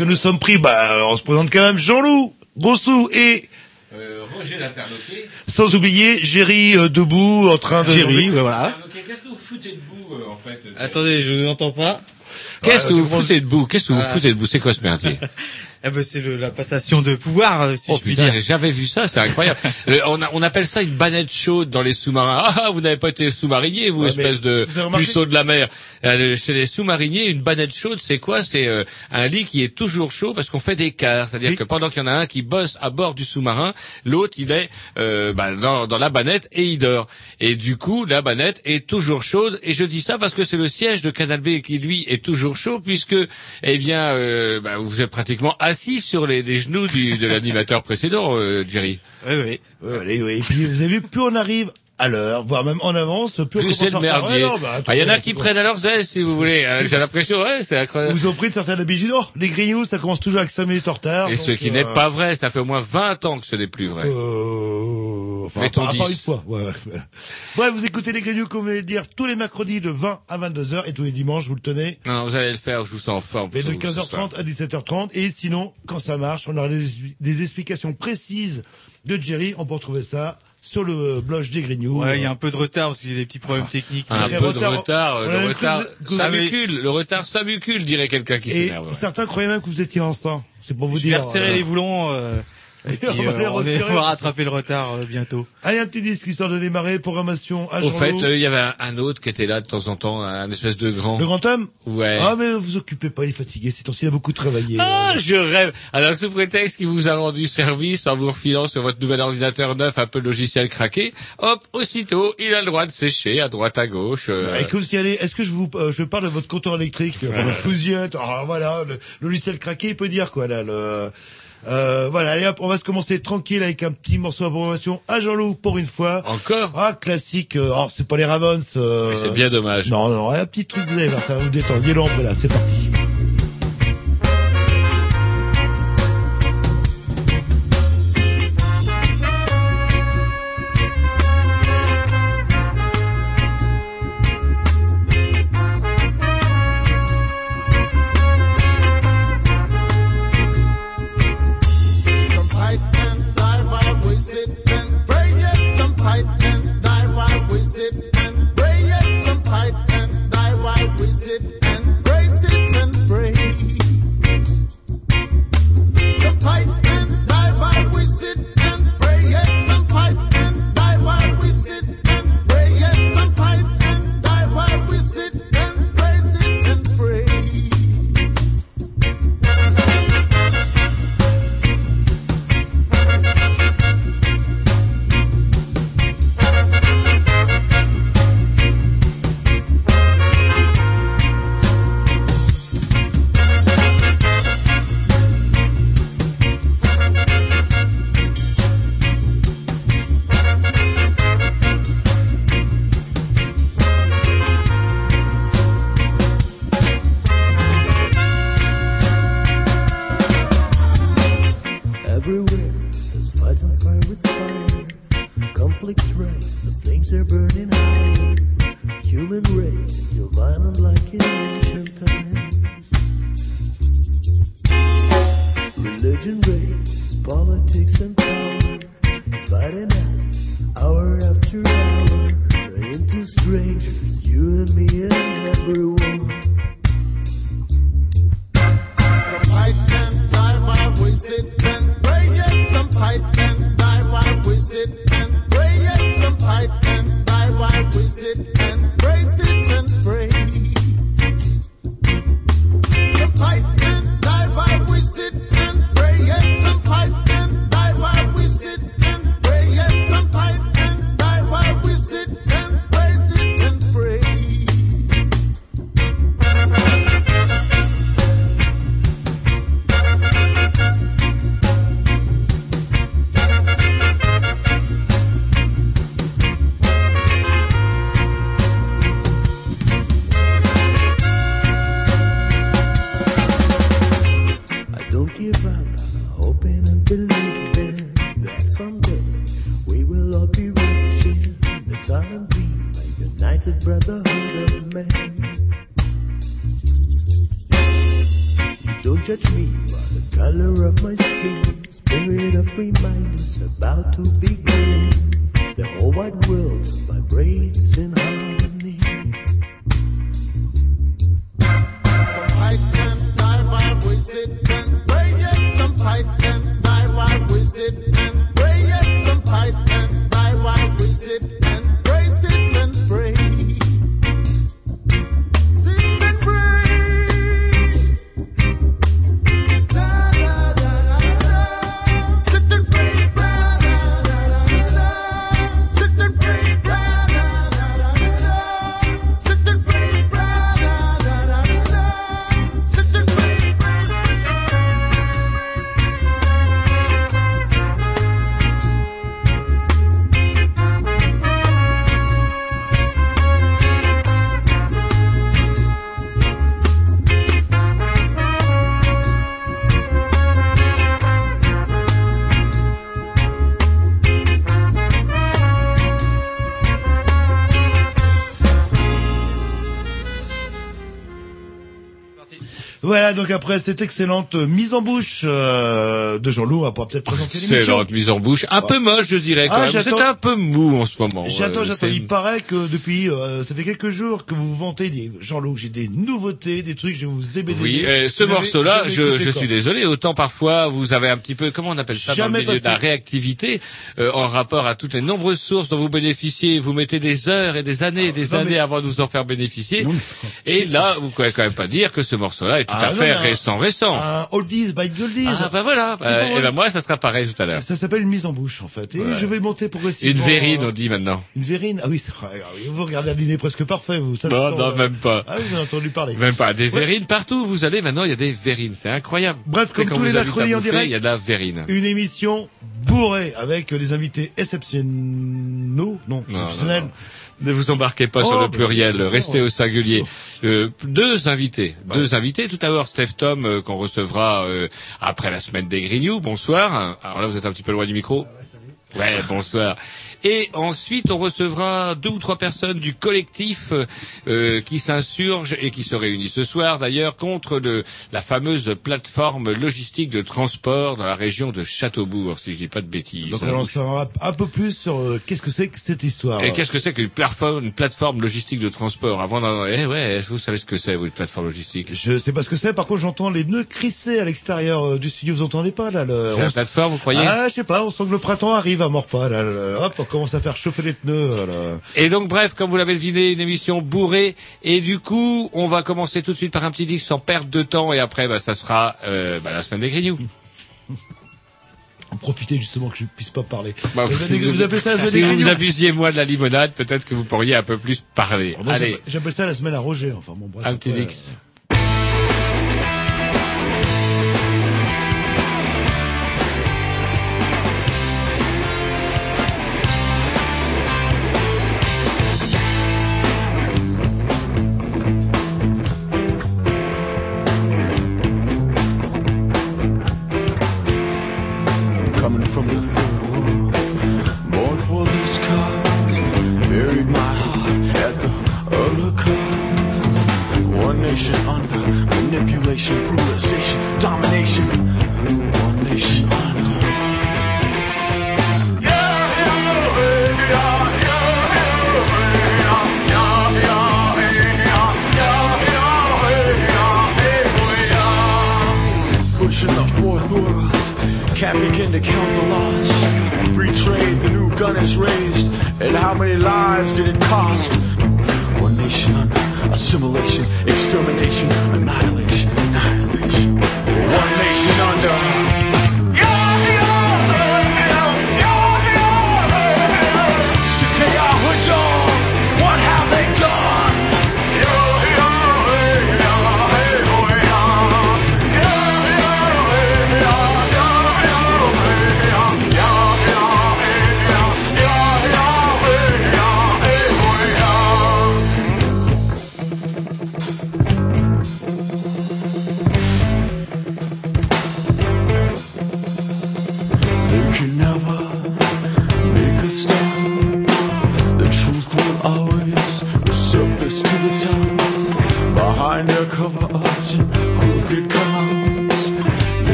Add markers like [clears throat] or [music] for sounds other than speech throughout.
Que nous sommes pris, bah, on se présente quand même Jean-Loup, Grossou et, Euh, Roger l'interloqué. sans oublier, Géry euh, debout, en train de... Jerry, ouais, voilà. Qu'est-ce que vous foutez debout, euh, en fait de- Attendez, je vous entends pas. Qu'est-ce que vous bon. foutez debout Qu'est-ce que vous Ah. foutez debout C'est quoi ce merdier [laughs] Eh ben, c'est la passation de pouvoir, si Oh je puis putain, dire. j'ai jamais vu ça, c'est incroyable. [laughs] On, a- on appelle ça une banette chaude dans les sous-marins. Ah, ah, vous n'avez pas été sous-marinier, vous, Ouais, espèce de puceau de la mer. Euh, chez les sous-mariniers, une banette chaude, c'est quoi? C'est euh, un lit qui est toujours chaud parce qu'on fait des quarts. C'est-à-dire Oui. que pendant qu'il y en a un qui bosse à bord du sous-marin, l'autre, il est euh, bah, dans, dans la banette et il dort. Et du coup, la banette est toujours chaude. Et je dis ça parce que c'est le siège de Canal B qui, lui, est toujours chaud puisque, eh bien, euh, bah, vous êtes pratiquement assis sur les, les genoux du, de l'animateur [laughs] précédent, euh, Jerry. Oui, oui. Allez, ouais, et puis, vous avez vu, plus on arrive à l'heure, voire même en avance, plus à le. Ouais, merdier. non, bah, Ah, Il y en a qui prennent à leurs ailes, si vous voulez. Euh, J'ai l'impression, ouais, c'est incroyable. Vous ont pris de habitudes, oh, les grignoux, ça commence toujours avec 5 minutes en retard. Et donc, ce qui euh, n'est pas vrai, ça fait au moins 20 ans que ce n'est plus vrai. Euh, enfin, Mettons à part 10. une fois, ouais. Bref, vous écoutez les Grignoux, comme vais le dire, tous les mercredis de 20 à 22h et tous les dimanches, vous le tenez. Non, non, vous allez le faire, je vous sens en forme. Mais de ce- ce soir. 15h30 à 17h30. Et sinon, quand ça marche, on aura des, des explications précises de Jerry. On peut retrouver ça sur le blog des Grignoux. Ouais, il y a un peu de retard parce qu'il y a des petits problèmes techniques. Un peu de retard. euh, On a le retard s'amucule, le retard s'amucule, dirait quelqu'un qui s'énerve. ouais. certains croyaient même que vous étiez enceint. C'est pour vous Je vais dire. resserrer euh, les boulons, euh, et puis, On va euh, les on, est- on va rattraper le retard euh, bientôt. Allez, un petit disque histoire de démarrer. Programmation à Au fait, euh, il y avait un, un autre qui était là de temps en temps, un espèce de grand. Le grand homme? Ouais. Ah, mais vous occupez pas, il est fatigué. C'est temps il a beaucoup travaillé. Ah, Euh, je rêve. Alors, sous prétexte qu'il vous a rendu service en vous refilant sur votre nouvel ordinateur neuf un peu de logiciel craqué, hop, aussitôt, il a le droit de sécher à droite, à gauche. euh, Bah, écoute, y allez, est-ce que je vous, euh, je parle de votre compteur électrique, euh, votre fusillette, ah, voilà, le, le logiciel craqué, il peut dire quoi, là, le, euh, voilà, allez hop, on va se commencer tranquille avec un petit morceau de programmation à Jean-Loup pour une fois. Encore Ah, classique, euh, oh, c'est pas les Ramones, euh, Mais c'est bien dommage. Non, non, un petit truc, vous allez voir, ça va vous détendre. Il est l'ombre, là, c'est parti. Donc après cette excellente mise en bouche euh, de Jean-Loup, on pourra peut-être présenter l'émission. Excellente mise en bouche. Un peu moche, je dirais, quand Ah, même. C'est un peu mou en ce moment. J'attends, Euh, j'attends. Il paraît que depuis, euh, ça fait quelques jours que vous vous vantez des Jean-Loup, j'ai des nouveautés, des trucs, je vais vous ébéder. Oui, euh, ce Vous morceau-là, je, je suis désolé. Autant parfois vous avez un petit peu, comment on appelle ça, dans le milieu de la réactivité, euh, en rapport à toutes les nombreuses sources dont vous bénéficiez. Vous mettez des heures et des années et des Ah, non, années mais- avant de nous en faire bénéficier. Non, Et là, vous pouvez quand même pas dire que ce morceau-là est tout Ah, à fait récent, récent. Un oldies by goldies. Ah bah voilà. Euh, pas et ben moi, ça sera pareil tout à l'heure. Ça s'appelle une mise en bouche en fait. Et Ouais. je vais monter progressivement. Une verrine, euh, on dit maintenant. Une verrine? Ah oui, c'est vrai. Ah oui, vous regardez un dîner presque parfait, vous. Ça Non, sent, non, euh, même pas. Ah oui, j'ai entendu parler. Même pas. Des Ouais. verrines partout où vous allez maintenant, il y a des verrines. C'est incroyable. Bref, comme tous les vous mercredis en direct. Il y a de la verrine. Une émission bourrée avec des invités exceptionnels. Non, Non, exceptionnels. non, non. Ne vous embarquez pas Oh, sur le bah, pluriel, restez au singulier. Euh, deux invités, Bah. deux invités. Tout à l'heure, Steph Tom euh, qu'on recevra euh, après la semaine des Grignoux. Bonsoir. Alors là, vous êtes un petit peu loin du micro. Ouais, bonsoir. Et ensuite, on recevra deux ou trois personnes du collectif euh, qui s'insurgent et qui se réunissent ce soir, d'ailleurs, contre le, la fameuse plateforme logistique de transport dans la région de Châteaubourg, si je dis pas de bêtises. Donc on en saura un peu plus sur euh, qu'est-ce que c'est que cette histoire. Et qu'est-ce que c'est qu'une plateforme, une plateforme logistique de transport? Avant d'en... Eh ouais, vous savez ce que c'est, vous, une plateforme logistique? Je sais pas ce que c'est. Par contre, j'entends les nœuds crisser à l'extérieur euh, du studio. Vous entendez pas là le... C'est on la plateforme, vous croyez? Ah, je sais pas. On sent que le printemps arrive à Morpas. Là, le- hop, commence à faire chauffer les pneus. Là. Et donc, bref, comme vous l'avez deviné, une émission bourrée. Et du coup, on va commencer tout de suite par un petit disque sans perdre de temps. Et après, bah, ça sera euh, bah, la semaine des Grignoux. [laughs] Profitez justement que je puisse pas parler. Bah, vous, si vous, appelez ça la semaine si vous vous abusiez, moi, de la limonade, peut-être que vous pourriez un peu plus parler. Moi, Allez, j'appelle- ça la semaine à Roger. Enfin, bon, bref, un petit après, and how many lives did it cost? One nation assimilation, extermination, annihilation.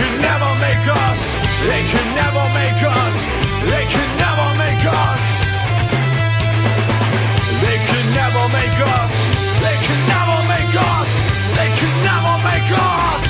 Can never make us. They can never make us. They can never make us. They can never make us. They can never make us. They can never make us.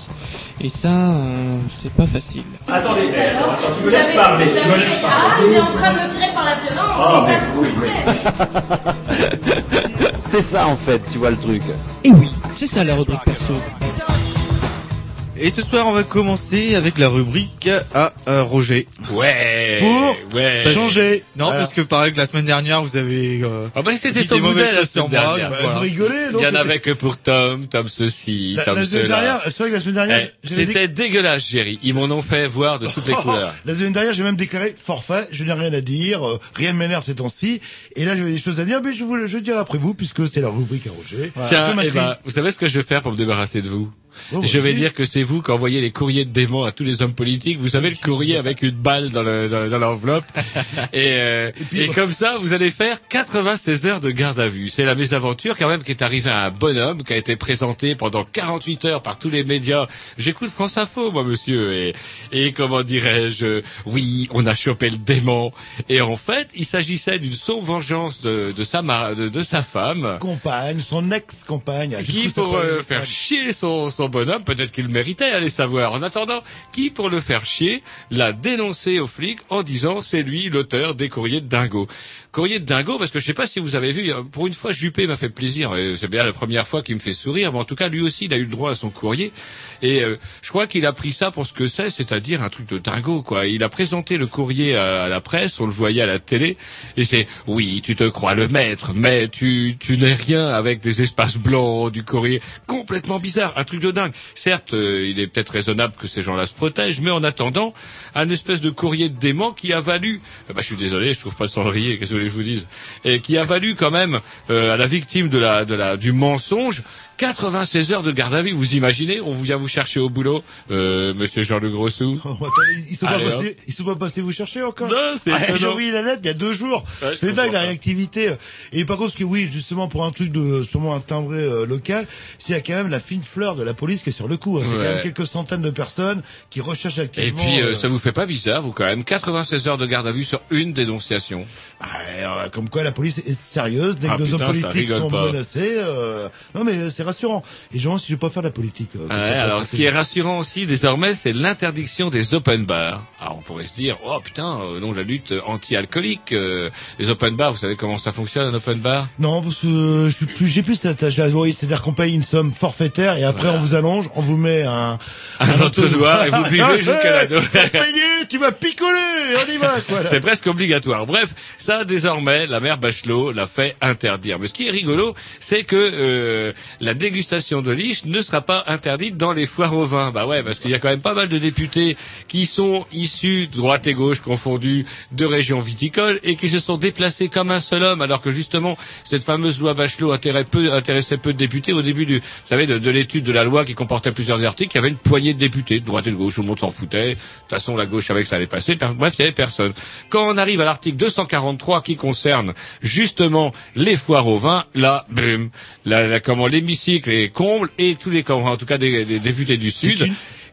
Et ça, euh, c'est pas facile. Attendez, attends, attends, tu me laisses parler, tu me laisses Ah, parler. il est en train de me tirer par la violence, Ah, et ça. [laughs] C'est ça en fait, tu vois le truc. Et oui, c'est ça la rubrique perso. Et ce soir, on va commencer avec la rubrique à, à Roger. Ouais. Pour ouais. Parce que- Changer. Non, Voilà. parce que pareil que la semaine dernière, vous avez... euh, Ah bah c'était dit son des mauvaises modèle la choses sur semaine moi, dernière. Bah, voilà. vous rigolez, non Il y en avait que pour Tom, Tom ceci, La, Tom la semaine cela. dernière, c'est vrai que la semaine dernière, Eh, C'était dégueulasse, Jerry. Ils m'en ont fait voir de toutes les [laughs] couleurs. La semaine dernière, j'ai même déclaré forfait, je n'ai rien à dire, euh, rien ne m'énerve ces temps-ci. Et là, j'avais des choses à dire, mais je vous le je dirai après vous, puisque c'est la rubrique à Roger. Tiens, C'est ma eh ben, vous savez ce que je vais faire pour me débarrasser de vous Oh, Je vais dire que c'est vous qui envoyez les courriers de démons à tous les hommes politiques. Vous savez le courrier avec une balle dans le- dans- dans [laughs] et, euh, et, comme ça, vous allez faire 96 heures de garde à vue. C'est la mésaventure quand même qui est arrivée à un bonhomme qui a été présenté pendant 48 heures par tous les médias. J'écoute France Info, moi, monsieur. Et, et comment dirais-je Oui, on a chopé le démon. Et en fait, il s'agissait d'une sombre vengeance de, de sa ma- de, de sa femme Compagne, son ex-compagne. qui pour euh, faire chier son, son bonhomme, peut-être qu'il méritait, allez savoir. En attendant, qui pour le faire chier l'a dénoncé aux flics en disant c'est lui l'auteur des courriers de Dingo. Courrier de Dingo, parce que je sais pas si vous avez vu, euh, pour une fois Juppé m'a fait plaisir, c'est bien la première fois qu'il me fait sourire, mais en tout cas lui aussi il a eu le droit à son courrier, et euh, je crois qu'il a pris ça pour ce que c'est, c'est-à-dire un truc de dingo quoi. Il a présenté le courrier à, la presse, on le voyait à la télé, et c'est oui tu te crois le maître, mais tu tu n'es rien avec des espaces blancs, du courrier complètement bizarre, un truc de dingue. Certes, euh, il est peut-être raisonnable que ces gens-là se protègent, mais en attendant, un espèce de courrier de dément qui a valu, euh, bah, je suis désolé, je trouve pas de cendrier, qu'est-ce que je vous dise, et qui a valu quand même euh, à la victime de la, de la, du mensonge 96 heures de garde à vue. Vous imaginez On vient vous chercher au boulot, euh, Monsieur Jean Le Grossou. Oh, attendez, ils sont pas passés, ils sont pas passés vous chercher encore. Non, c'est Ah, J'ai envoyé la lettre il y a deux jours. Ouais, c'est dingue la réactivité. Et par contre, ce que oui, justement pour un truc de sûrement un timbré euh, local, c'est qu'il y a quand même la fine fleur de la police qui est sur le coup. hein. C'est Ouais. quand même quelques centaines de personnes qui recherchent Et activement. puis, euh, euh, ça vous fait pas bizarre, vous quand même 96 heures de garde à vue sur une dénonciation. Bah, euh, comme quoi la police est sérieuse dès Ah, que deux putain, hommes politiques sont pas. menacés. euh, Non mais euh, c'est rassurant. Et je demande si je vais pas faire de la politique. euh, Ouais, alors, ce qui est rassurant aussi désormais, c'est l'interdiction des open bars. Alors, on pourrait se dire, oh putain, euh, non, la lutte anti-alcoolique, euh, les open bars, vous savez comment ça fonctionne un open bar? Non, parce que euh, je suis plus, j'ai plus cet âge-là. Oui, c'est-à-dire qu'on paye une somme forfaitaire et après on vous allonge, on vous met un, Un [laughs] entonnoir et vous buvez [laughs] jusqu'à la payer, tu vas picoler, on y va, quoi. C'est presque obligatoire. Bref, ça désormais, la mère Bachelot l'a fait interdire. Mais ce qui est rigolo, c'est que euh, la dégustation de liche ne sera pas interdite dans les foires au vin. Bah ouais, parce qu'il y a quand même pas mal de députés qui sont issus, droite et gauche confondus, de régions viticoles et qui se sont déplacés comme un seul homme, alors que justement, cette fameuse loi Bachelot intéressait peu, de députés au début du, vous savez, de, de l'étude de la loi qui comportait plusieurs articles. Il y avait une poignée de députés, de droite et de gauche, tout le monde s'en foutait. De toute façon, la gauche que ça allait passer. Bref, il y avait personne. Quand on arrive à l'article 243 qui concerne justement les foires au vin, là, bum, la, la- comment l'hémicycle est comble et tous les, en tout cas des, des députés du Sud.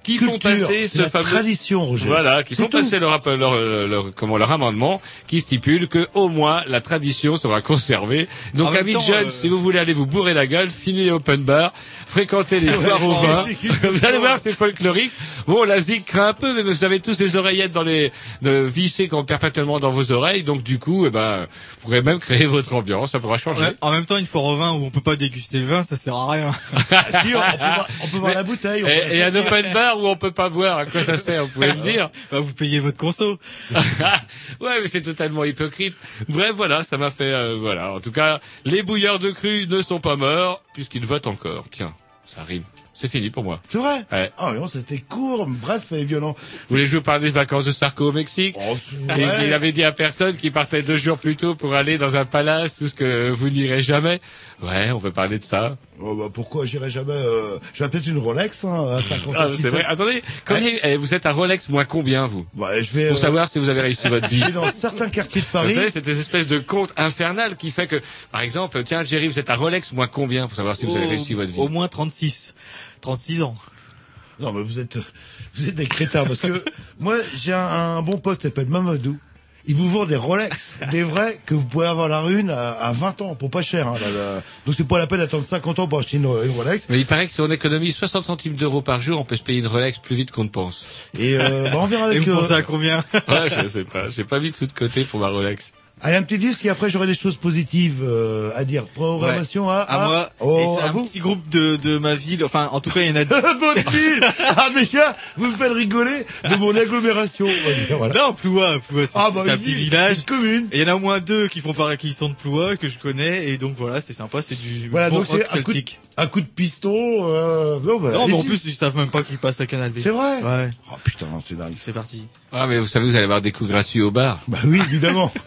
Qui font culture, passer c'est ce la fameux tradition, Roger. voilà, qui font tout. passer leur, leur, leur- comment, leur amendement, qui stipule que au moins la tradition sera conservée. Donc, amis jeunes, euh, si vous voulez aller vous bourrer la gueule, les open bar, fréquentez les [laughs] foires au vin. vous allez voir, c'est folklorique. Bon, la zig craint un peu, mais vous avez tous des oreillettes dans les, de vissées comme perpétuellement dans vos oreilles. Donc, du coup, eh ben, vous pourrez même créer votre ambiance. Ça pourra changer. Ouais, en même temps, une foire au vin où on peut pas déguster le vin, ça sert à rien. [laughs] Ah, si, on, peut [laughs] voir, on peut voir la bouteille. Et, et un open bar où on peut pas boire, à quoi ça sert, vous pouvez me dire [laughs] Bah, vous payez votre conso. [laughs] ouais, mais c'est totalement hypocrite. Bref, voilà, ça m'a fait, euh, voilà. En tout cas, les bouilleurs de cru ne sont pas morts puisqu'ils votent encore. Tiens, ça arrive. C'est fini pour moi. C'est vrai Ouais. Ah non, c'était court, bref et violent. Vous voulez que je vous parle des vacances de Sarko au Mexique Oh, Et ouais. Il avait dit à personne qu'il partait deux jours plus tôt pour aller dans un palace, tout ce que vous n'irez jamais. Ouais, on peut parler de ça. Oh, bah, pourquoi j'irai jamais euh... Peut-être une Rolex, hein, à 50 Ah, c'est vrai. Attendez, eh, vous êtes à Rolex moins combien vous Ouais, je vais. Pour euh, savoir si vous avez réussi votre vie. je vais dans certains quartiers de Vous Paris. savez, c'est des espèces de comptes infernales qui fait que, par exemple, tiens, Jerry, vous êtes à Rolex moins combien pour savoir si vous avez Au- réussi votre vie Au moins 36. 36 ans. Non, mais vous êtes, vous êtes des crétins parce que moi, j'ai un, un bon pote qui s'appelle Mamadou. Il vous vend des Rolex, [laughs] des vrais, que vous pouvez avoir la rune à, à 20 ans, pour pas cher. Hein, là, là. Donc c'est pas la peine d'attendre 50 ans pour acheter une, une Rolex. Mais il paraît que si on économise 60 centimes d'euros par jour, on peut se payer une Rolex plus vite qu'on ne pense. Et euh, bah, on verra Et avec... vous euh, pensez à combien? Ouais, je sais pas. J'ai pas mis de sous de côté pour ma Rolex. Allez, un petit disque et après j'aurai des choses positives euh, à dire. Programmation à, À moi. Oh, et c'est à un vous. petit groupe de, de ma ville. Enfin, en tout cas, il y en a [laughs] deux. Votre ville Ah déjà, vous me faites rigoler de mon agglomération. on va dire, Voilà. Non, Ploua, Ploua, c'est Ah bah c'est un petit village. une commune. Et il y en a au moins deux qui font pareil, qui sont de Ploua, que je connais, et donc voilà, c'est sympa, c'est du Voilà, bon donc rock c'est un coup, de, un coup de piston. Euh... Non, bah, Non, mais en plus, ils savent même pas qu'ils passent à Canal B. c'est vrai. Ouais, Oh putain, c'est dingue. c'est parti. Ah, mais vous savez, vous allez avoir des coups gratuits au bar. Bah oui, évidemment. [laughs]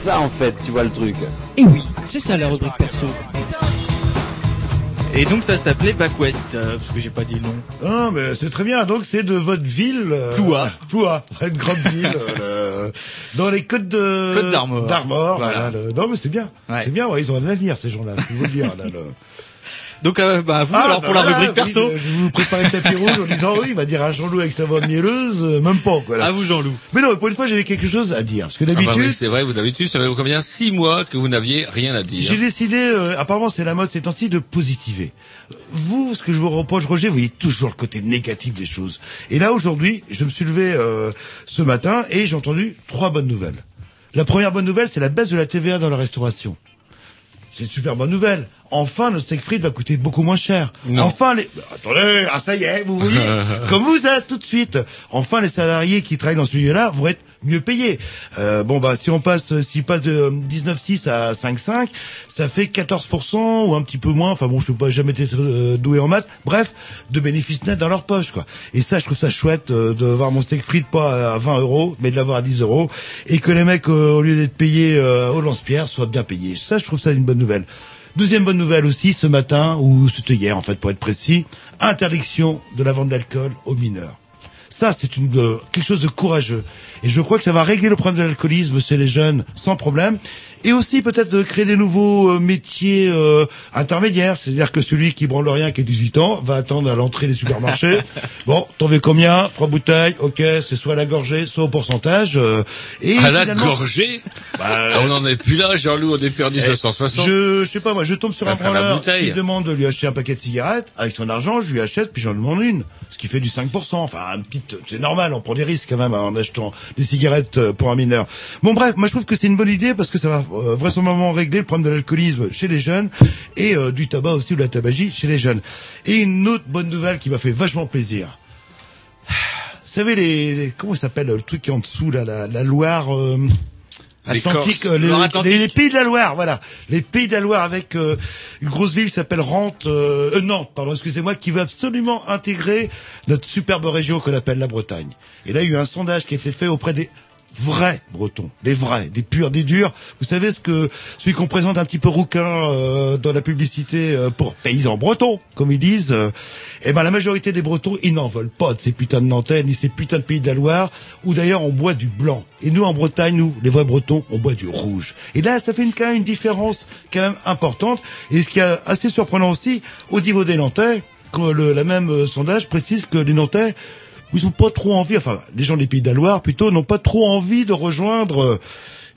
ça en fait, tu vois le truc. Et oui, c'est ça la rubrique perso. Et donc ça s'appelait Back West, euh, parce que j'ai pas dit le nom. Ah, mais c'est très bien. Donc c'est de votre ville. Euh, Ploua. Ploua, [laughs] une grande ville euh, dans les côtes de Côtes d'Armor. D'Armor. Voilà. voilà, le- Non, mais c'est bien. Ouais. C'est bien. Ouais, ils ont un avenir ces gens-là. Je vous le dire. Là, le- [laughs] Donc euh, bah vous Ah, alors bah pour la voilà, rubrique perso. je vous prépare le tapis rouge en disant oui, il va dire un Jean-Loup avec sa voix mielleuse, euh, même pas quoi. Là. À vous Jean-Loup. Mais non, pour une fois j'avais quelque chose à dire parce que Ah bah d'habitude. oui, c'est vrai, vous d'habitude, ça fait combien? Six mois que vous n'aviez rien à dire. J'ai décidé, euh, apparemment c'est la mode ces temps-ci, de positiver. Vous, ce que je vous reproche, Roger, vous voyez toujours le côté négatif des choses. Et là, aujourd'hui, je me suis levé euh, ce matin et j'ai entendu trois bonnes nouvelles. La première bonne nouvelle, c'est la baisse de la TVA dans la restauration. C'est une super bonne nouvelle. Enfin, notre Siegfried va coûter beaucoup moins cher. Non. Enfin, les... Attendez, ah ça y est, vous voyez, [laughs] comme vous êtes tout de suite. Enfin, les salariés qui travaillent dans ce milieu-là vont être mieux payés. Euh, bon, bah, si on passe, euh, s'ils passent de euh, 19,6 à 5,5, ça fait 14% ou un petit peu moins. Enfin bon, je sais pas, jamais été euh, doué en maths. Bref, de bénéfices nets dans leur poche, quoi. Et ça, je trouve ça chouette euh, de voir mon Siegfried pas à 20 euros, mais de l'avoir à 10 euros, et que les mecs, euh, au lieu d'être payés euh, au lance-pierre, soient bien payés. Ça, je trouve ça une bonne nouvelle. Deuxième bonne nouvelle aussi, ce matin, ou c'était hier en fait pour être précis, interdiction de la vente d'alcool aux mineurs. Ça, c'est une euh, quelque chose de courageux. Et je crois que ça va régler le problème de l'alcoolisme chez les jeunes sans problème. Et aussi peut-être de créer des nouveaux euh, métiers euh, intermédiaires. C'est-à-dire que celui qui branle rien, qui a 18 ans, va attendre à l'entrée des supermarchés. [laughs] bon, t'en veux combien? Trois bouteilles, ok, c'est soit à la gorgée, soit au pourcentage. euh, et À la gorgée? Bah, Ah, On n'en est plus là, Jean-Loup, on est perdu Eh, 260. Je, je sais pas, moi, je tombe sur Ça un branleur qui demande de lui acheter un paquet de cigarettes. Avec son argent, je lui achète, puis j'en demande une. Ce qui fait du 5%. Enfin, un petit, c'est normal, on prend des risques quand même en achetant des cigarettes euh, pour un mineur. Bon, bref, moi, je trouve que c'est une bonne idée parce que ça va vraisemblablement régler le problème de l'alcoolisme chez les jeunes et euh, du tabac aussi ou de la tabagie chez les jeunes. Et une autre bonne nouvelle qui m'a fait vachement plaisir. Vous savez, les, les- comment ça s'appelle, le truc qui est en dessous, là, la, la Loire, euh, Les Atlantique, euh, les, les- les pays de la Loire, voilà. Les pays de la Loire avec euh, une grosse ville qui s'appelle Rente, euh, euh, Nantes, pardon, excusez-moi, qui veut absolument intégrer notre superbe région qu'on appelle la Bretagne. Et là, il y a eu un sondage qui a été fait auprès des vrais Bretons, des vrais, des purs, des durs. Vous savez ce que celui qu'on présente un petit peu rouquin euh, dans la publicité euh, pour paysans bretons, comme ils disent. euh, eh ben la majorité des Bretons, ils n'en veulent pas de ces putains de Nantais ni ces putains de pays de la Loire, où d'ailleurs on boit du blanc. Et nous en Bretagne, nous, les vrais Bretons, on boit du rouge. Et là, ça fait une, quand même une différence quand même importante. Et ce qui est assez surprenant aussi, au niveau des Nantais, quand le la même euh, sondage précise que les Nantais ils ont pas trop envie, enfin, les gens des Pays de la Loire plutôt n'ont pas trop envie de rejoindre euh,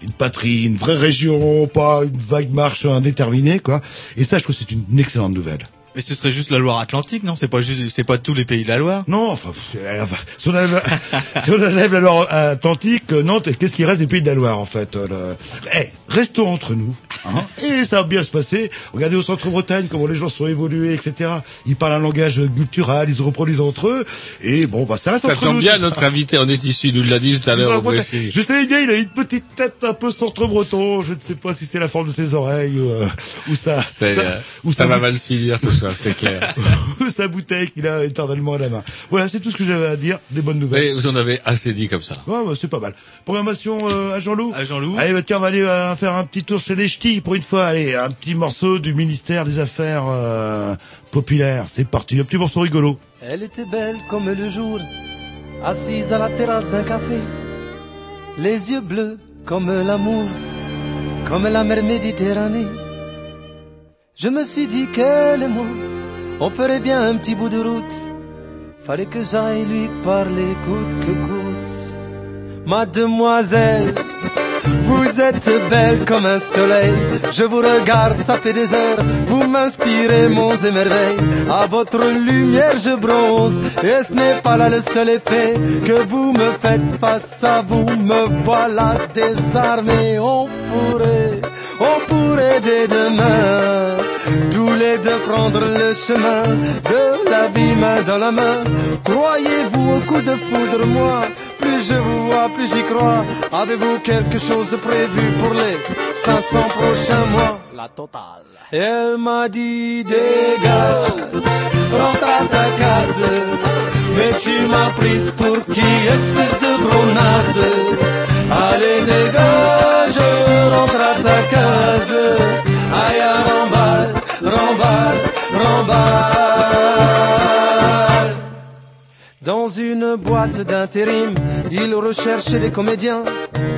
une patrie, une vraie région, pas une vague marche indéterminée, quoi. Et ça, je trouve que c'est une excellente nouvelle. Mais ce serait juste la Loire-Atlantique, non? C'est pas juste, c'est pas tous les pays de la Loire. Non, enfin, pff, euh, enfin, si on enlève, [laughs] si on enlève la Loire Atlantique, euh, Nantes, qu'est-ce qui reste des pays de la Loire, en fait euh, le- Eh, restons entre nous, hein, [laughs] et ça va bien se passer. Regardez au centre-Bretagne comment les gens sont évolués, etc. Ils parlent un langage culturel, ils se reproduisent entre eux, et bon, bah ça reste Ça entre tombe nous. bien, tout ça. notre invité en est issu, il nous l'a dit tout à l'heure. Je savais bien, il a une petite tête un peu centre-breton. Je ne sais pas si c'est la forme de ses oreilles ou, euh, ou ça, ça, euh, ça va mal finir ce [laughs] c'est clair. [laughs] sa bouteille qu'il a éternellement à la main. Voilà, c'est tout ce que j'avais à dire. Des bonnes nouvelles. Mais vous en avez assez dit comme ça. Ouais, bah, c'est pas mal. Programmation euh, à Jean-Loup À Jean-Loup. Allez, bah, tiens, on va aller euh, faire un petit tour chez les ch'tis pour une fois. Allez, un petit morceau du ministère des Affaires euh, populaires. C'est parti, un petit morceau rigolo. Elle était belle comme le jour, assise à la terrasse d'un café. Les yeux bleus comme l'amour, comme la mer Méditerranée. Je me suis dit qu'elle et moi, on ferait bien un petit bout de route. Fallait que j'aille lui parler coûte que coûte. Mademoiselle, vous êtes belle comme un soleil. Je vous regarde, ça fait des heures. Vous m'inspirez monts et. À votre lumière, je bronze. Et ce n'est pas là le seul effet que vous me faites face à vous. Me voilà désarmé. On pourrait, on pourrait dès demain, tous les deux prendre le chemin de la vie main dans la main. Croyez-vous au coup de foudre, moi? Plus je vous vois, plus j'y crois. Avez-vous quelque chose de prévu pour les 500 prochains mois? La totale. Elle m'a dit dégage, rentre à ta case. Mais tu m'as prise pour qui, espèce de gros naze Allez dégage, rentre à ta case. Aïe, remballe, remballe, remballe. Dans une boîte d'intérim, il recherchait des comédiens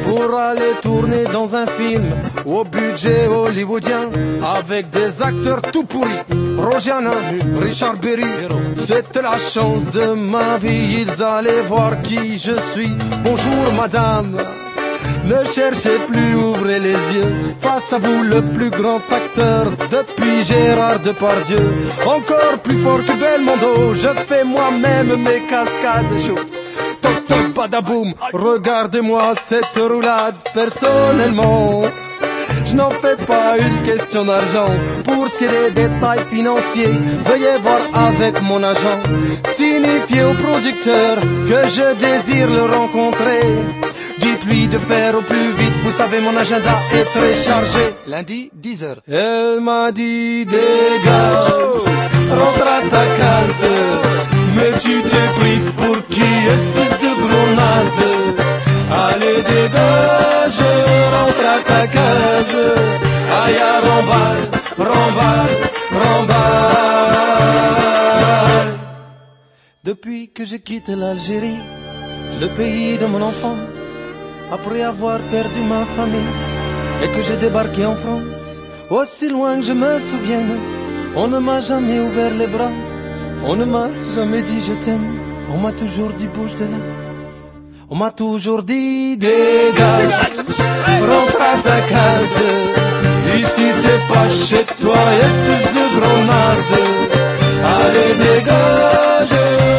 pour aller tourner dans un film au budget hollywoodien avec des acteurs tout pourris. Roger Hanin, Richard Berry, c'était la chance de ma vie. Ils allaient voir qui je suis. Bonjour madame. Ne cherchez plus, ouvrez les yeux. Face à vous, le plus grand acteur depuis Gérard Depardieu. Encore plus fort que Belmondo, je fais moi-même mes cascades. Chou. Toc toc badaboum, regardez-moi cette roulade personnellement. Je n'en fais pas une question d'argent. Pour ce qui est des détails financiers, veuillez voir avec mon agent. Signifiez au producteur que je désire le rencontrer. Dites-lui de faire au plus vite, vous savez mon agenda est très chargé. Lundi, 10h. Elle m'a dit dégage, rentre à ta case. Mais tu t'es pris pour qui, espèce de gros naze? Allez dégage, rentre à ta case. Aïe, remballe, remballe, remballe. Depuis que j'ai quitté l'Algérie, le pays de mon enfance, après avoir perdu ma famille, et que j'ai débarqué en France, aussi loin que je me souvienne, on ne m'a jamais ouvert les bras, on ne m'a jamais dit je t'aime, on m'a toujours dit bouge de là. On m'a toujours dit dégage, rentre à ta case. Ici c'est pas chez toi, espèce de gros naze. Allez dégage,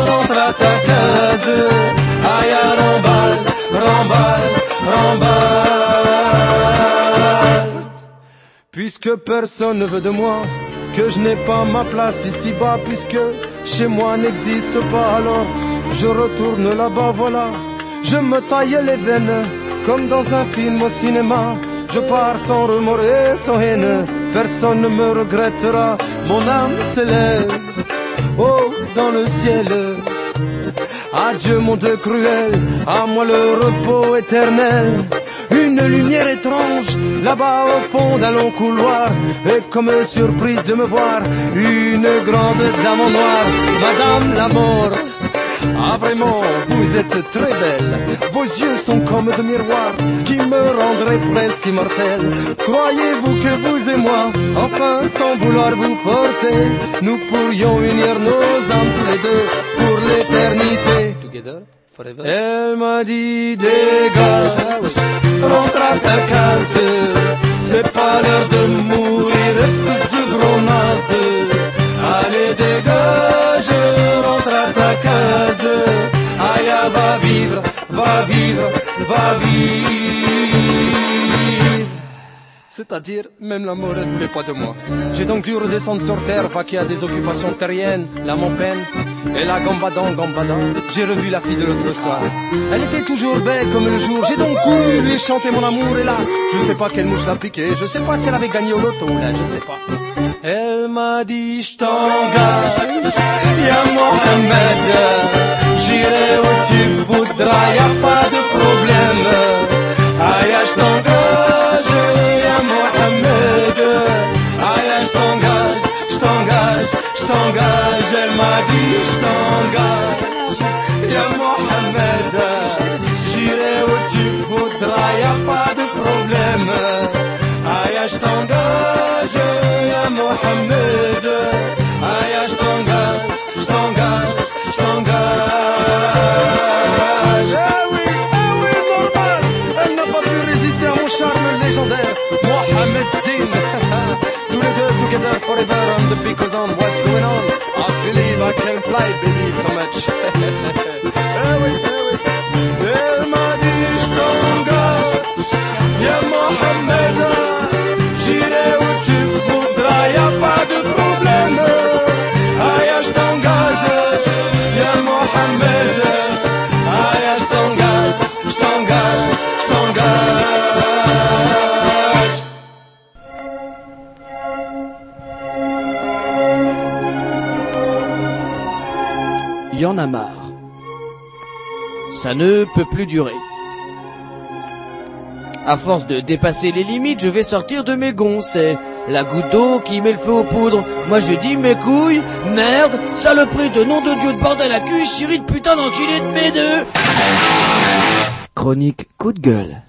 rentre à ta case. Aïe à remballe, Puisque personne ne veut de moi, que je n'ai pas ma place ici-bas, puisque chez moi n'existe pas, alors je retourne là-bas, voilà. Je me taille les veines, comme dans un film au cinéma. Je pars sans remords et sans haine, personne ne me regrettera. Mon âme s'élève, oh, dans le ciel. Adieu mon Dieu cruel, à moi le repos éternel. Une lumière étrange, là-bas au fond d'un long couloir. Et comme surprise de me voir, une grande dame en noir, Madame la mort. Ah vraiment, vous êtes très belle. Vos yeux sont comme de miroirs qui me rendraient presque immortel. Croyez-vous que vous et moi, enfin sans vouloir vous forcer, nous pourrions unir nos âmes tous les deux pour l'éternité. Elle m'a dit dégage, rentre à ta case. C'est pas l'heure de mourir, espèce de gros. Allez dégage, rentre à ta case. Aïe, va vivre, va vivre, va vivre. C'est-à-dire, même la mort, ne fait pas de moi. J'ai donc dû redescendre sur terre, vaquer à des occupations terriennes, la peine et la gambadon, gambadon. J'ai revu la fille de l'autre soir. Elle était toujours belle comme le jour. J'ai donc couru lui chanter mon amour et là, je sais pas quelle mouche l'a piqué. Je sais pas si elle avait gagné au loto là, je sais pas. Elle m'a dit, je t'engage, y'a Mohamed. J'irai où tu voudras, y a pas de problème. Aïe, je je t'engage. Elle m'a dit, je t'engage, y'a Mohamed. J'irai où tu voudras, y a pas de problème. Aïe, je t'engage, y'a Mohamed. Aïe, je t'engage, je t'engage, je t'engage. Eh oui, eh oui, normal. Elle n'a pas pu résister à mon charme légendaire. Mohamed Steen. Together forever on the because on what's going on. I believe I can fly, baby, so much. eh oui, eh oui. Elle y en a marre. Ça ne peut plus durer. À force de dépasser les limites, je vais sortir de mes gonds. C'est la goutte d'eau qui met le feu aux poudres. Moi je dis mes couilles, merde, saloperie de nom de Dieu de bordel à cul, chérie de putain d'enculé de mes deux. Chronique coup de gueule.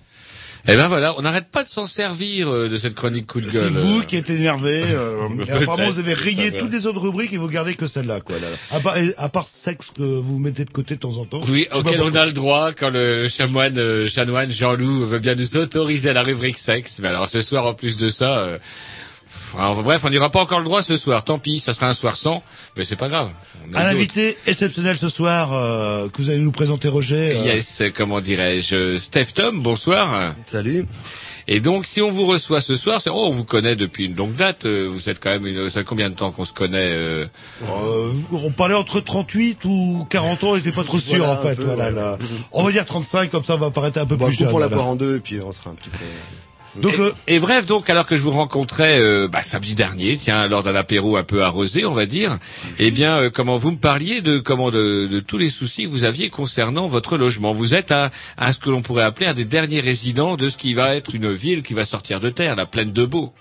Eh ben voilà, on n'arrête pas de s'en servir euh, de cette chronique coup de C'est gueule. vous qui êtes énervé. Euh, [laughs] apparemment, vous avez rayé toutes les autres rubriques et vous gardez que celle-là, quoi. Là. À, part, à part sexe que vous mettez de côté de temps en temps. Oui, auquel on a le droit quand le chanoine, euh, chanoine Jean-Loup veut bien nous autoriser à la rubrique sexe. Mais alors ce soir, en plus de ça, alors, bref, on n'aura pas encore le droit ce soir. Tant pis, ça sera un soir sans, mais c'est pas grave. On Un invité exceptionnel ce soir euh, que vous allez nous présenter, Roger. euh, Yes, comment dirais-je, Steph Tom, bonsoir. Salut. Et donc, si on vous reçoit ce soir, c'est, oh, on vous connaît depuis une longue date. euh, Vous êtes quand même une, ça fait combien de temps qu'on se connaît euh, Euh, on parlait entre 38 ou 40 ans, j'étais pas trop sûr Voilà, en fait. un peu, voilà, ouais. là. On va dire 35, comme ça on va paraître un peu Bon, plus jeune. coupons la poire en deux et puis on sera un petit peu... Donc, et, euh, et bref, donc alors que je vous rencontrais euh, bah, samedi dernier, tiens, lors d'un apéro un peu arrosé, on va dire, eh bien, euh, comment vous me parliez de comment de, de tous les soucis que vous aviez concernant votre logement. Vous êtes à, à ce que l'on pourrait appeler un des derniers résidents de ce qui va être une ville qui va sortir de terre, la plaine de Beau.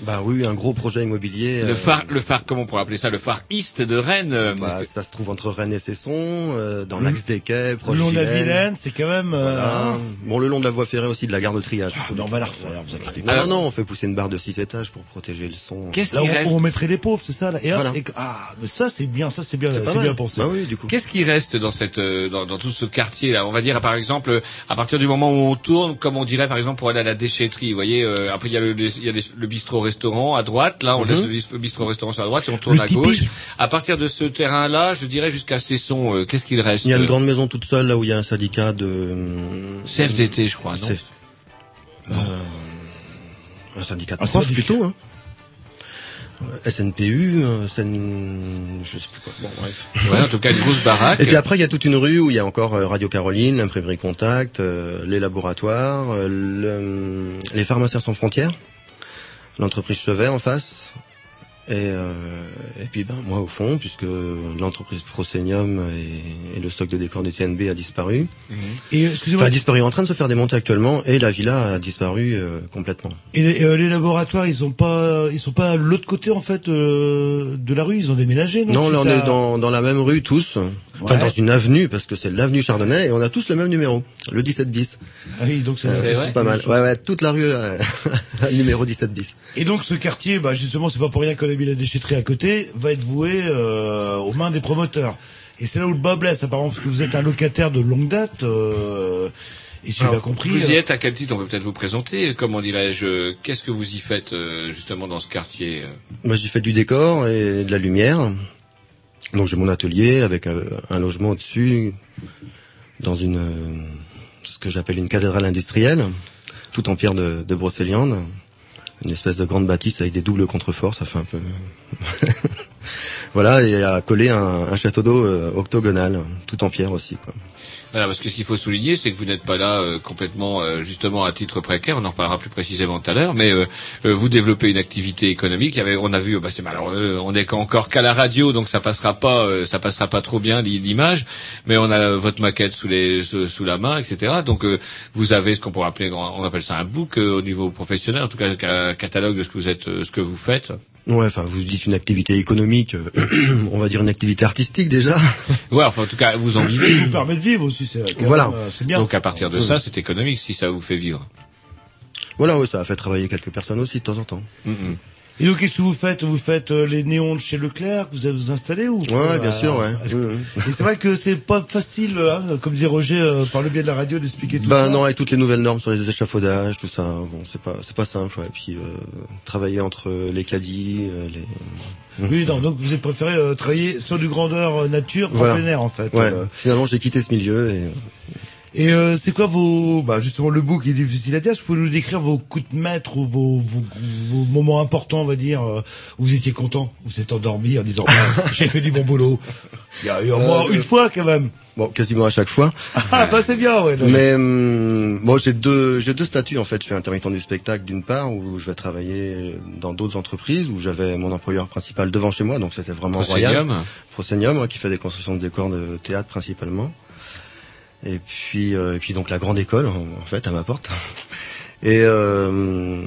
Bah oui, un gros projet immobilier. Le euh, phare, le phare, comment on pourrait appeler ça, le phare East de Rennes. euh, bah, que- ça se trouve entre Rennes et Cesson, euh, dans Le- l'axe des quais, le proche long de la Vilaine. C'est quand même. euh, Voilà. Bon, le long de la voie ferrée aussi, de la gare de triage. Ah, mais on va la refaire, vous inquiétez pas. Ah non, non, on fait pousser une barre de 6 étages pour protéger le son. Qu'est-ce qui où, reste où on mettrait les pauvres, c'est ça là. Et Voilà. et- ah, mais ça c'est bien, ça c'est bien, C'est bien pensé. Bah oui, du coup. Qu'est-ce qui reste dans cette euh, dans, dans tout ce quartier là On va dire par exemple à partir du moment où on tourne, comme on dirait par exemple pour aller à la déchetterie. Vous voyez, euh, après il y a le il y a le bistrot restaurant à droite. Là, on Mhm. laisse le bis- bistrot restaurant sur la droite et on tourne Le à Tipeee. gauche. À partir de ce terrain-là, je dirais jusqu'à Cesson. euh, Qu'est-ce qu'il reste? Il y a une grande maison toute seule, là où il y a un syndicat de... euh, CFDT, je crois, non? CF- euh, Un syndicat de Un profs, syndicat. plutôt, hein. Euh, SNPU, SN... je sais plus quoi. Bon, bref. Ouais, en tout cas une grosse baraque. Et puis après, il y a toute une rue où il y a encore Radio Caroline, l'imprimerie Contact, euh, les laboratoires, euh, le- les pharmaciens sans frontières, l'entreprise Chevet en face. Et, euh, et puis ben moi au fond, puisque l'entreprise Proscenium et, et le stock de décors du TNB a disparu. Et euh, excusez-moi, Enfin, a disparu, en train de se faire démonter actuellement, et la villa a disparu euh, complètement. et les, euh, les laboratoires, ils sont pas, ils sont pas à l'autre côté en fait euh, de la rue, ils ont déménagé. Non, Non, là on à- est dans, dans la même rue tous, enfin Ouais. dans une avenue, parce que c'est l'avenue Chardonnay, et on a tous le même numéro, le 17 bis. Ah oui, donc c'est Euh, c'est pas mal. Ouais, ouais, toute la rue euh, a [laughs] le numéro 17 bis. Et donc ce quartier, bah justement, c'est pas pour rien qu'on a mis la déchetterie à côté, va être voué euh, aux mains des promoteurs. Et c'est là où le bas blesse, apparemment, parce que vous êtes un locataire de longue date. Euh, et si j'ai bien Alors, compris. Vous y euh, êtes à quel titre On peut peut-être vous présenter. Comment dirais-je Qu'est-ce que vous y faites euh, justement dans ce quartier Moi, j'ai fait du décor et de la lumière. Donc, j'ai mon atelier avec euh, un logement au-dessus, dans une ce que j'appelle une cathédrale industrielle, tout en pierre de, de. Une espèce de grande bâtisse avec des doubles contreforts, ça fait un peu... [laughs] voilà, et à coller un, un château d'eau euh, octogonal, tout en pierre aussi. Quoi. Voilà, parce que ce qu'il faut souligner, c'est que vous n'êtes pas là euh, complètement, euh, justement, à titre précaire. On en reparlera plus précisément tout à l'heure. Mais euh, euh, vous développez une activité économique. On a vu, euh, bah, c'est malheureux, on n'est encore qu'à la radio, donc ça passera pas, ça passera pas trop bien l'i- l'image. Mais on a votre maquette sous les, sous, la main, etc. Donc vous avez ce qu'on pourrait appeler, on appelle ça un book au niveau professionnel, en tout cas un catalogue de ce que vous êtes, ce que vous faites. Ouais, enfin, vous dites une activité économique, euh, [clears throat] on va dire une activité artistique déjà. [laughs] Ouais, enfin en tout cas, vous en Ça vivez. vous permet de vivre aussi, c'est Voilà. euh, c'est bien. Donc à partir de ça, c'est économique si ça vous fait vivre. Voilà, ouais, ça a fait travailler quelques personnes aussi de temps en temps. Et donc, qu'est-ce que vous faites? Vous faites euh, les néons de chez Leclerc que vous vous installé ou Ouais, bien sûr, ouais. que-. Et c'est vrai que c'est pas facile, hein, comme dit Roger, euh, par le biais de la radio, d'expliquer tout Ben ça. non, avec toutes les nouvelles normes sur les échafaudages, tout ça, bon, c'est pas, c'est pas simple. Ouais. Et puis euh, travailler entre les caddies, euh, les. Oui, non, donc vous avez préféré travailler sur du grandeur nature, en Voilà. plein air, en fait. Ouais. Finalement, j'ai quitté ce milieu et. Et euh, c'est quoi vos, bah justement le book est difficile à dire. Est-ce que vous pouvez nous décrire vos coups de maître ou vos, vos, vos moments importants, on va dire, euh, où vous étiez content, où vous êtes endormi en disant Ah, [laughs] j'ai fait du bon boulot. Il y a eu au moins Euh, une fois quand même. Bon, quasiment à chaque fois. Ah bah c'est bien, ouais. donc. Mais hum, bon, j'ai deux, j'ai deux statuts en fait. Je suis intermittent du spectacle d'une part, où je vais travailler dans d'autres entreprises, où j'avais mon employeur principal devant chez moi, donc c'était vraiment royal. Proscenium. Proscenium, ouais, qui fait des constructions de décors de théâtre principalement. Et puis, euh, et puis donc la grande école, en, fait, à ma porte. Et euh,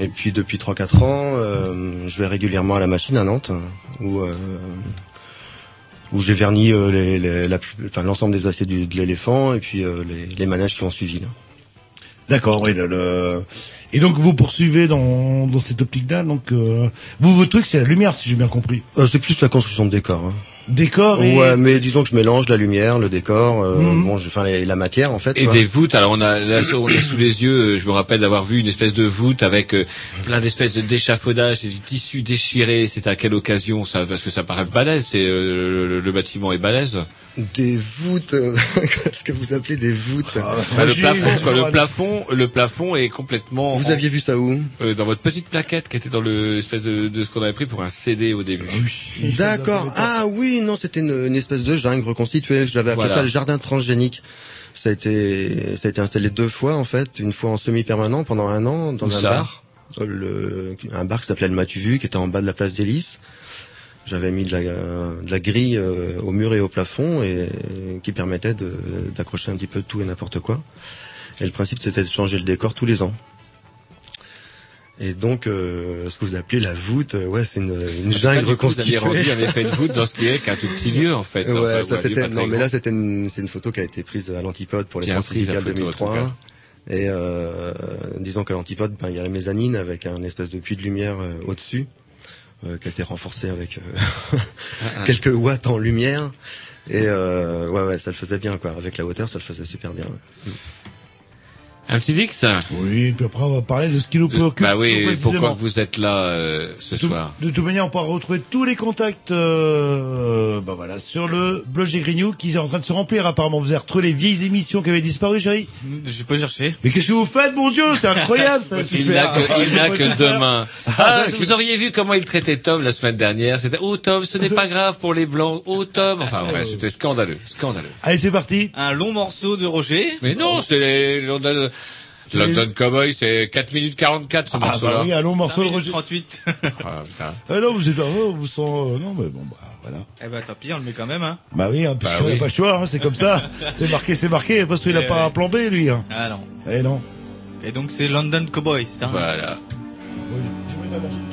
et puis depuis 3-4 ans, euh, je vais régulièrement à la machine à Nantes, où euh, où j'ai verni euh, les, les- la enfin, l'ensemble des du- de l'éléphant et puis euh, les, les manèges qui ont suivi. Là. D'accord, oui. Le, le- Et donc vous poursuivez dans, dans cette optique-là. Donc euh, vous, votre truc, c'est la lumière, si j'ai bien compris. Euh, c'est plus la construction de décors. Hein. Décor et Ouais, mais disons que je mélange la lumière, le décor, euh, Mhm. bon, je, enfin la matière en fait. Et quoi. des voûtes. Alors on a là on est sous les yeux. euh, Je me rappelle d'avoir vu une espèce de voûte avec euh, plein d'espèces de d'échafaudages, et du tissu déchiré. C'est à quelle occasion ça Parce que ça paraît balèze. C'est euh, le, le bâtiment est balèze. Des voûtes, euh, [laughs] qu'est-ce que vous appelez des voûtes Bah, le plafond, quoi, le plafond, le plafond est complètement. Vous aviez vu ça où Euh, dans votre petite plaquette qui était dans le espèce de, de ce qu'on avait pris pour un CD au début. [laughs] D'accord. Ah oui, non, c'était une, une espèce de jungle reconstituée. J'avais appelé Voilà. ça le jardin transgénique. Ça a été, ça a été installé deux fois en fait, une fois en semi-permanent pendant un an dans Où un ça bar, Euh, le, un bar qui s'appelait le Matuvu, qui était en bas de la place des Lys. J'avais mis de la, de la grille euh, au mur et au plafond et qui permettait d'accrocher un petit peu tout et n'importe quoi. Et le principe c'était de changer le décor tous les ans. Et donc, euh, ce que vous appelez la voûte, euh, ouais, c'est une, une jungle coup, vous aviez reconstituée. rendu un effet de voûte dans ce qui est qu'un tout petit lieu en fait. Ouais, Enfin, ça c'était non mais là c'était une c'est une photo qui a été prise à l'antipode pour les Transmusicales photo, en tout 2003 et euh, disons qu'à l'antipode ben, il y a la mezzanine avec un espèce de puits de lumière euh, au-dessus euh, qui a été renforcé avec euh, [laughs] Ah, quelques watts en lumière et euh, ouais ouais ça le faisait bien quoi avec la hauteur ça le faisait super bien. ouais. Un petit Dix Oui, puis après on va parler de ce qui nous préoccupe. Bah oui, pourquoi vous êtes là euh, ce De tout- soir De toute manière, on pourra retrouver tous les contacts, euh, bah voilà, sur le blog des Grignoux qui est en train de se remplir apparemment. Vous avez retrouvé les vieilles émissions qui avaient disparu, chérie Je peux chercher. Mais qu'est-ce que vous faites, mon Dieu C'est incroyable, ça. Il n'a que, il n'a que deux mains. Ah, d'accord. vous auriez vu comment il traitait Tom la semaine dernière. C'était, oh Tom, ce n'est pas grave pour les blancs. Oh Tom. Enfin, ouais, c'était scandaleux, scandaleux. Allez, c'est parti. Un long morceau de Roger. Mais non, c'est les London, London Cowboy, c'est 4 minutes 44 ce Ah morceau-là. bah oui, un long morceau de 5 minutes Roger. 38. Ah, [laughs] putain. Ah non, vous êtes, oh, vous sent, euh, non, mais bon, bah voilà. eh ben tant pis, on le met quand même. Hein. Bah oui, hein, Bah puisqu'on oui. n'a pas le choix, hein, c'est comme ça. [laughs] c'est marqué, c'est marqué, parce qu'il n'a Eh pas un plan B, lui. Hein. Ah non. Eh non. Et donc c'est London Cowboys. Hein. Voilà. Thank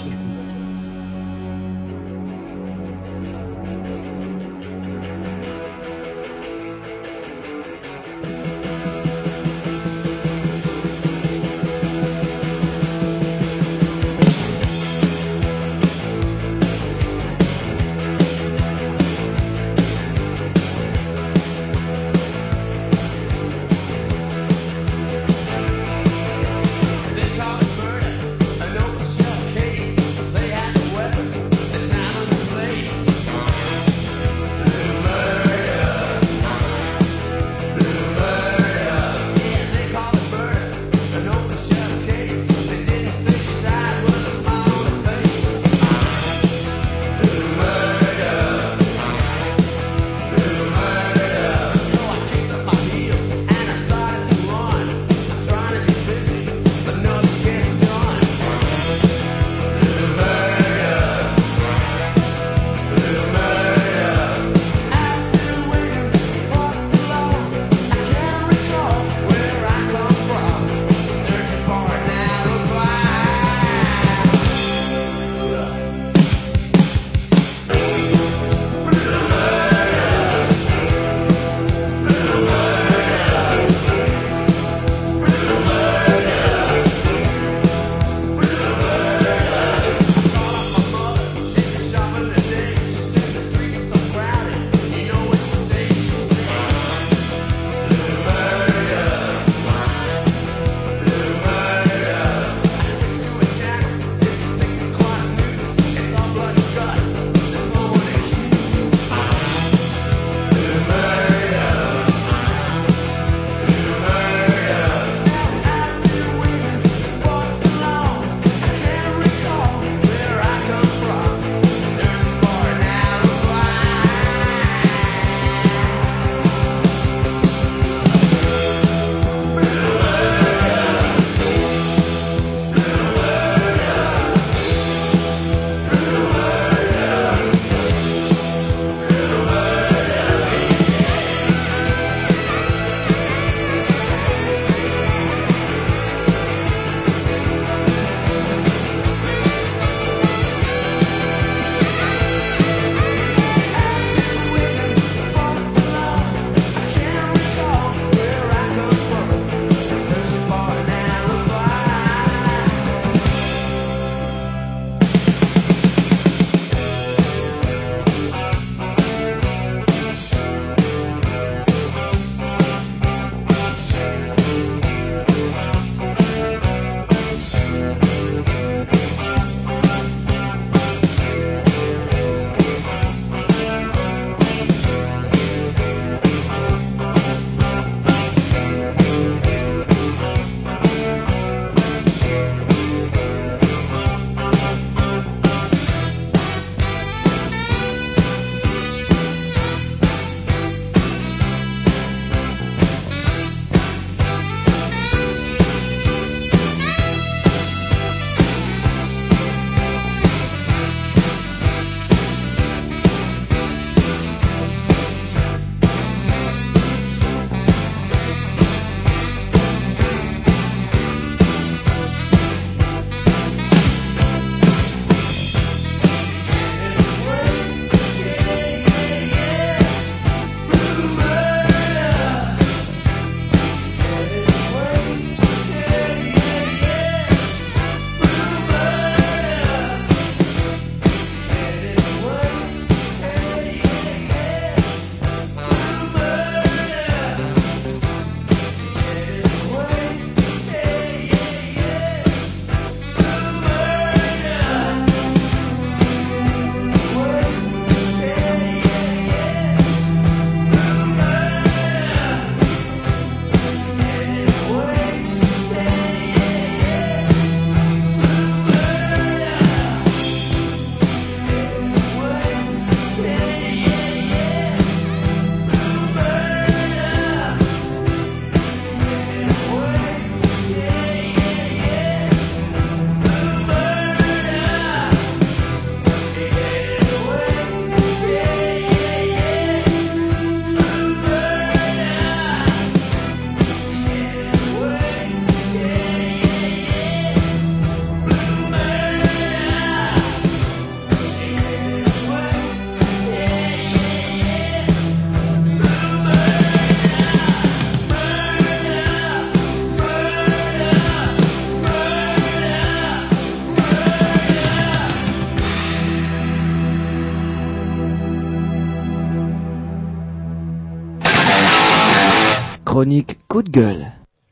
chronique coup de gueule.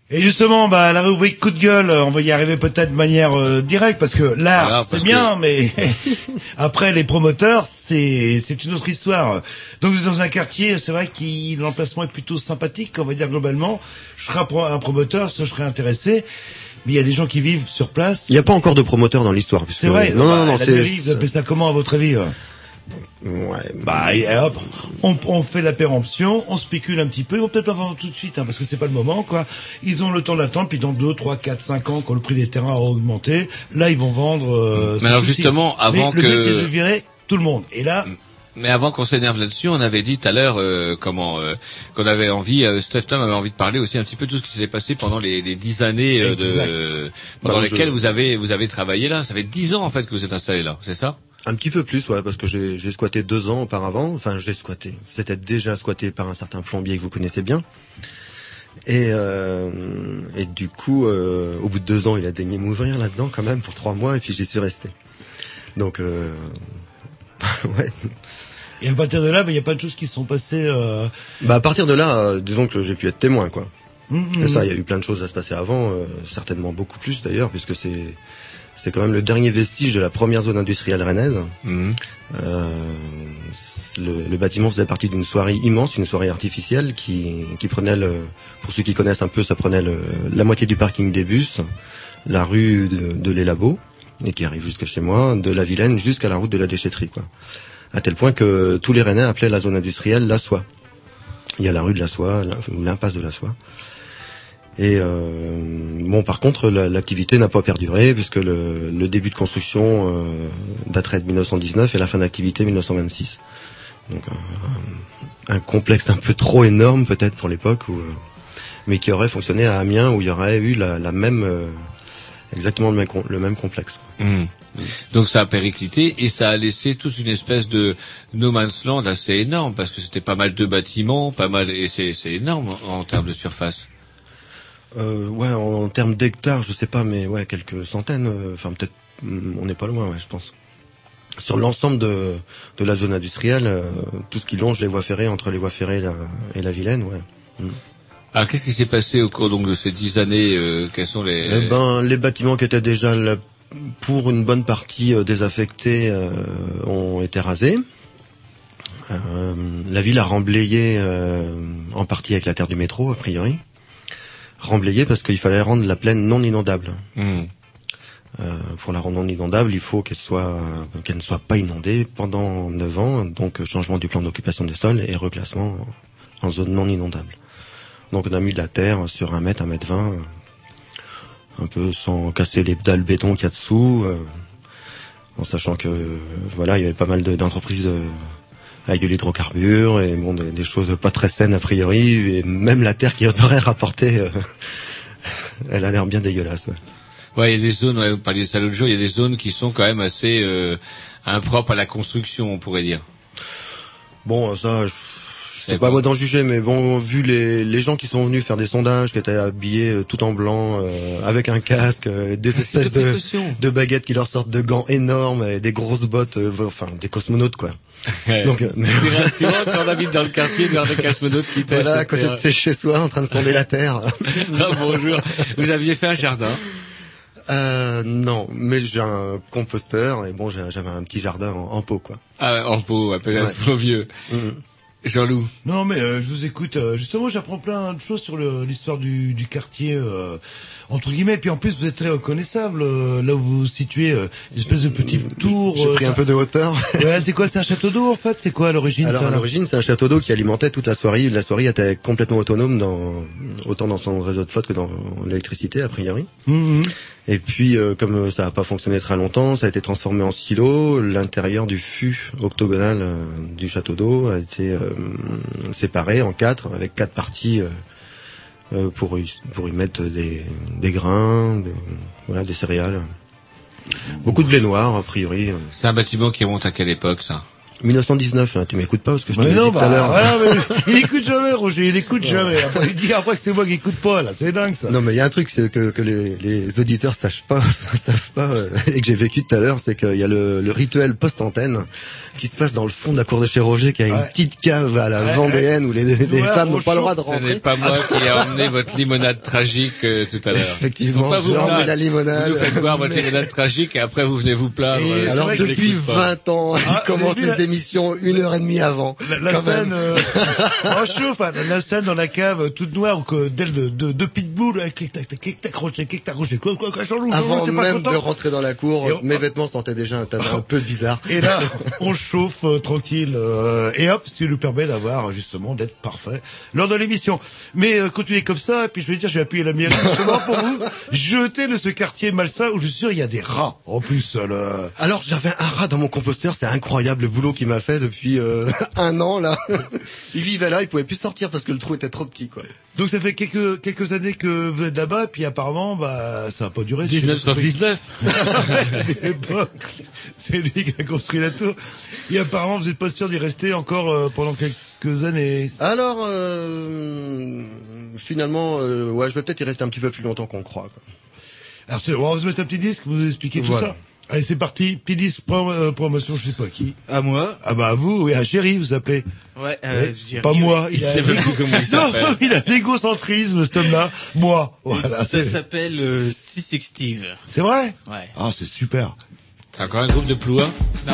Et justement, bah, la rubrique coup de gueule, euh, on va y arriver peut-être de manière euh, directe parce que l'art, Voilà, c'est bien, mais [laughs] après les promoteurs, c'est c'est une autre histoire. Donc vous êtes dans un quartier, c'est vrai que l'emplacement est plutôt sympathique, on va dire globalement. Je serais un, pro- un promoteur, je serais intéressé. Mais il y a des gens qui vivent sur place. Il n'y a pas encore de promoteur dans l'histoire. puisque- C'est vrai. Non, bah, non, non, la c'est. mairie, vous appelez ça comment à votre avis ouais? Ouais. Bah, et hop, on, on fait la péremption, on spécule un petit peu, ils vont peut-être pas vendre tout de suite, hein, parce que c'est pas le moment, quoi. Ils ont le temps d'attendre, puis dans 2, 3, 4, 5 ans, quand le prix des terrains aura augmenté, là, ils vont vendre... euh, Mais alors, souci. justement, avant Mais le que- but, c'est de virer tout le monde. Et là, Mais avant qu'on s'énerve là-dessus, on avait dit tout à l'heure euh, comment euh, qu'on avait envie, euh, Steph Tom avait envie de parler aussi un petit peu de tout ce qui s'est passé pendant les, les dix années euh, de pendant Bah, je- lesquelles vous avez vous avez travaillé là. Ça fait dix ans en fait que vous êtes installé là, c'est ça? Un petit peu plus, ouais, parce que j'ai j'ai squatté deux ans auparavant. Enfin, j'ai squatté. C'était déjà squatté par un certain plombier que vous connaissez bien. Et, euh, et du coup, euh, au bout de deux ans, il a daigné m'ouvrir là-dedans quand même pour trois mois, et puis j'y suis resté. Donc, euh, [laughs] ouais. et à partir de là, bah, il y a pas de choses qui se sont passées... Euh... Bah à partir de là, euh, disons que j'ai pu être témoin, quoi. Mhm. Et ça, il y a eu plein de choses à se passer avant, euh, certainement beaucoup plus d'ailleurs, puisque c'est c'est quand même le dernier vestige de la première zone industrielle rennaise. Euh, le, le bâtiment faisait partie d'une soirée immense, une soirée artificielle qui, qui prenait, le, pour ceux qui connaissent un peu, ça prenait le, la moitié du parking des bus, la rue de, de Les Labos, et qui arrive jusqu'à chez moi, de la Vilaine jusqu'à la route de la déchetterie, quoi. À tel point que tous les Rennais appelaient la zone industrielle la soie. Il y a la rue de la soie, l'impasse de la soie. Et euh, bon, par contre, la- l'activité n'a pas perduré puisque le, le début de construction euh, daterait de 1919 et la fin d'activité 1926. Donc un, un complexe un peu trop énorme peut-être pour l'époque, euh, mais qui aurait fonctionné à Amiens où il y aurait eu la, la même, euh, exactement le même, le même complexe. Mhm. Donc ça a périclité et ça a laissé toute une espèce de no man's land assez énorme parce que c'était pas mal de bâtiments, pas mal et c'est c'est énorme en termes de surface. Euh, ouais, en, en termes d'hectares, je sais pas, mais ouais, quelques centaines. euh, Enfin, peut-être, mm, on n'est pas loin, ouais, je pense. Sur l'ensemble de, de la zone industrielle, euh, tout ce qui longe les voies ferrées entre les voies ferrées et la, et la Vilaine, ouais. Mm. Alors qu'est-ce qui s'est passé au cours donc de ces dix années euh, Quels sont les Eh ben, les bâtiments qui étaient déjà là, pour une bonne partie euh, désaffectés euh, ont été rasés. Euh, la ville a remblayé euh, en partie avec la terre du métro, a priori. Remblayé parce qu'il fallait rendre la plaine non inondable. Mhm. Euh, pour la rendre non inondable, il faut qu'elle soit qu'elle ne soit pas inondée pendant 9 ans, donc changement du plan d'occupation des sols et reclassement en zone non inondable. Donc on a mis de la terre sur un mètre, un mètre vingt, euh, un peu sans casser les dalles béton qu'il y a dessous, euh, en sachant que voilà, il y avait pas mal de- d'entreprises euh, avec de l'hydrocarbure et bon des, des choses pas très saines a priori, et même la terre qui aurait rapporté, euh, [laughs] elle a l'air bien dégueulasse. ouais. Ouais, il y a des zones, ouais, vous parliez de ça l'autre jour, il y a des zones qui sont quand même assez euh, impropres à la construction, on pourrait dire. Bon, ça, je, sais pas moi d'en juger, mais bon, vu les, les gens qui sont venus faire des sondages, qui étaient habillés euh, tout en blanc, euh, avec un casque, euh, des espèces de, de baguettes qui leur sortent de gants énormes, et des grosses bottes, euh, enfin des cosmonautes quoi. [laughs] Donc, euh, mais- c'est rassurant [laughs] quand on habite dans le quartier de des cosmonautes qui testent. voilà, à côté de ses chez soi, en train de sonder la terre. non, [laughs] bonjour. Vous aviez fait un jardin Euh, non, mais j'ai un composteur et bon, j'avais un petit jardin en, en pot quoi. Ah, en pot, ouais, peut-être Ouais. vieux. Jean-Loup. Non, mais euh, je vous écoute. euh, justement, j'apprends plein de choses sur l'histoire du, du quartier, euh, entre guillemets. Puis en plus, vous êtes très reconnaissable. euh, là où vous vous situez, euh, une espèce de petit tour. J'ai euh, pris un peu de hauteur. [laughs] Ouais, c'est quoi C'est un château d'eau en fait? C'est quoi à l'origine Alors ça, à l'origine, c'est un château d'eau qui alimentait toute la soirée. La soirée était complètement autonome dans autant dans son réseau de flotte que dans l'électricité a priori. Mhm. Et puis, euh, comme euh, ça n'a pas fonctionné très longtemps, ça a été transformé en silo. L'intérieur du fût octogonal euh, du château d'eau a été euh, séparé en quatre, avec quatre parties pour y, pour y mettre des, des grains, des, voilà, des céréales. Beaucoup de blé noir, a priori. C'est un bâtiment qui remonte à quelle époque, ça? 1919, hein, tu m'écoutes pas parce que je te l'ai dit tout à bah, l'heure. mais [laughs] il écoute jamais, Roger, il écoute jamais. Après, il dit après que c'est moi qui écoute pas, là. C'est dingue, ça. Non mais il y a un truc c'est que, que les, les auditeurs sachent pas [laughs] savent pas euh, et que j'ai vécu tout à l'heure c'est qu'il y a le, le rituel post-antenne qui se passe dans le fond de la cour de chez Roger qui a une petite cave à la Vendéenne où les, les femmes on n'ont pas le droit de chauffe. Ce rentrer. n'est pas moi qui ai emmené votre limonade tragique euh, tout à l'heure. Effectivement, pas vous j'ai emmené la limonade. Vous faites boire votre Mais- limonade tragique et après vous venez vous plaindre. Et euh, alors depuis l'écoute pas. 20 ans, il Ah, [laughs] commence les émissions une heure et demie avant. La, scène, euh, on chauffe, hein, la scène dans la cave euh, toute noire où que d'elle de, de, de pitbull, avec clic tac tac clic tac Roger, clic tac Roger, quoi quoi quoi, Jean-Loup, Avant même de rentrer dans la cour, on- mes vêtements sentaient déjà un tabac un peu bizarre. Et là, [laughs] on chauffe euh, tranquille euh, et hop, ce qui nous permet d'avoir justement d'être parfait lors de l'émission. Mais euh, continuez comme ça, et puis je vais dire, je vais appuyer la mairie justement pour vous jeter de ce quartier malsain où je suis sûr il y a des rats en plus. euh, le- Alors j'avais un rat dans mon composteur, c'est incroyable le boulot qu'il m'a fait depuis euh, [laughs] un an là. [laughs] il vivait là, il pouvait plus sortir parce que le trou était trop petit quoi. Donc ça fait quelques quelques années que vous êtes là-bas, et puis apparemment, bah ça a pas duré. 1919. [laughs] À l'époque, c'est lui qui a construit la tour. Et apparemment, vous êtes pas sûr d'y rester encore euh, pendant quelques années. Alors euh, finalement, euh, ouais, je vais peut-être y rester un petit peu plus longtemps qu'on croit. Quoi. Alors, c'est- on va se mettre un petit disque, vous expliquez tout Voilà. ça. Allez, c'est parti. Petit disque, prom- euh, promotion, je sais pas qui. À moi. Ah bah à vous, oui, à Chéri, vous appelez. Ouais, euh, dirais pas moi. Il a sait même l'égo- plus comment il [laughs] Non, s'appelle. il a l'égocentrisme, cet homme-là. Moi. Voilà. Ça s'appelle euh, Six Steve. c'est vrai? Ouais. Ah, c'est super. C'est encore un groupe de ploua Non.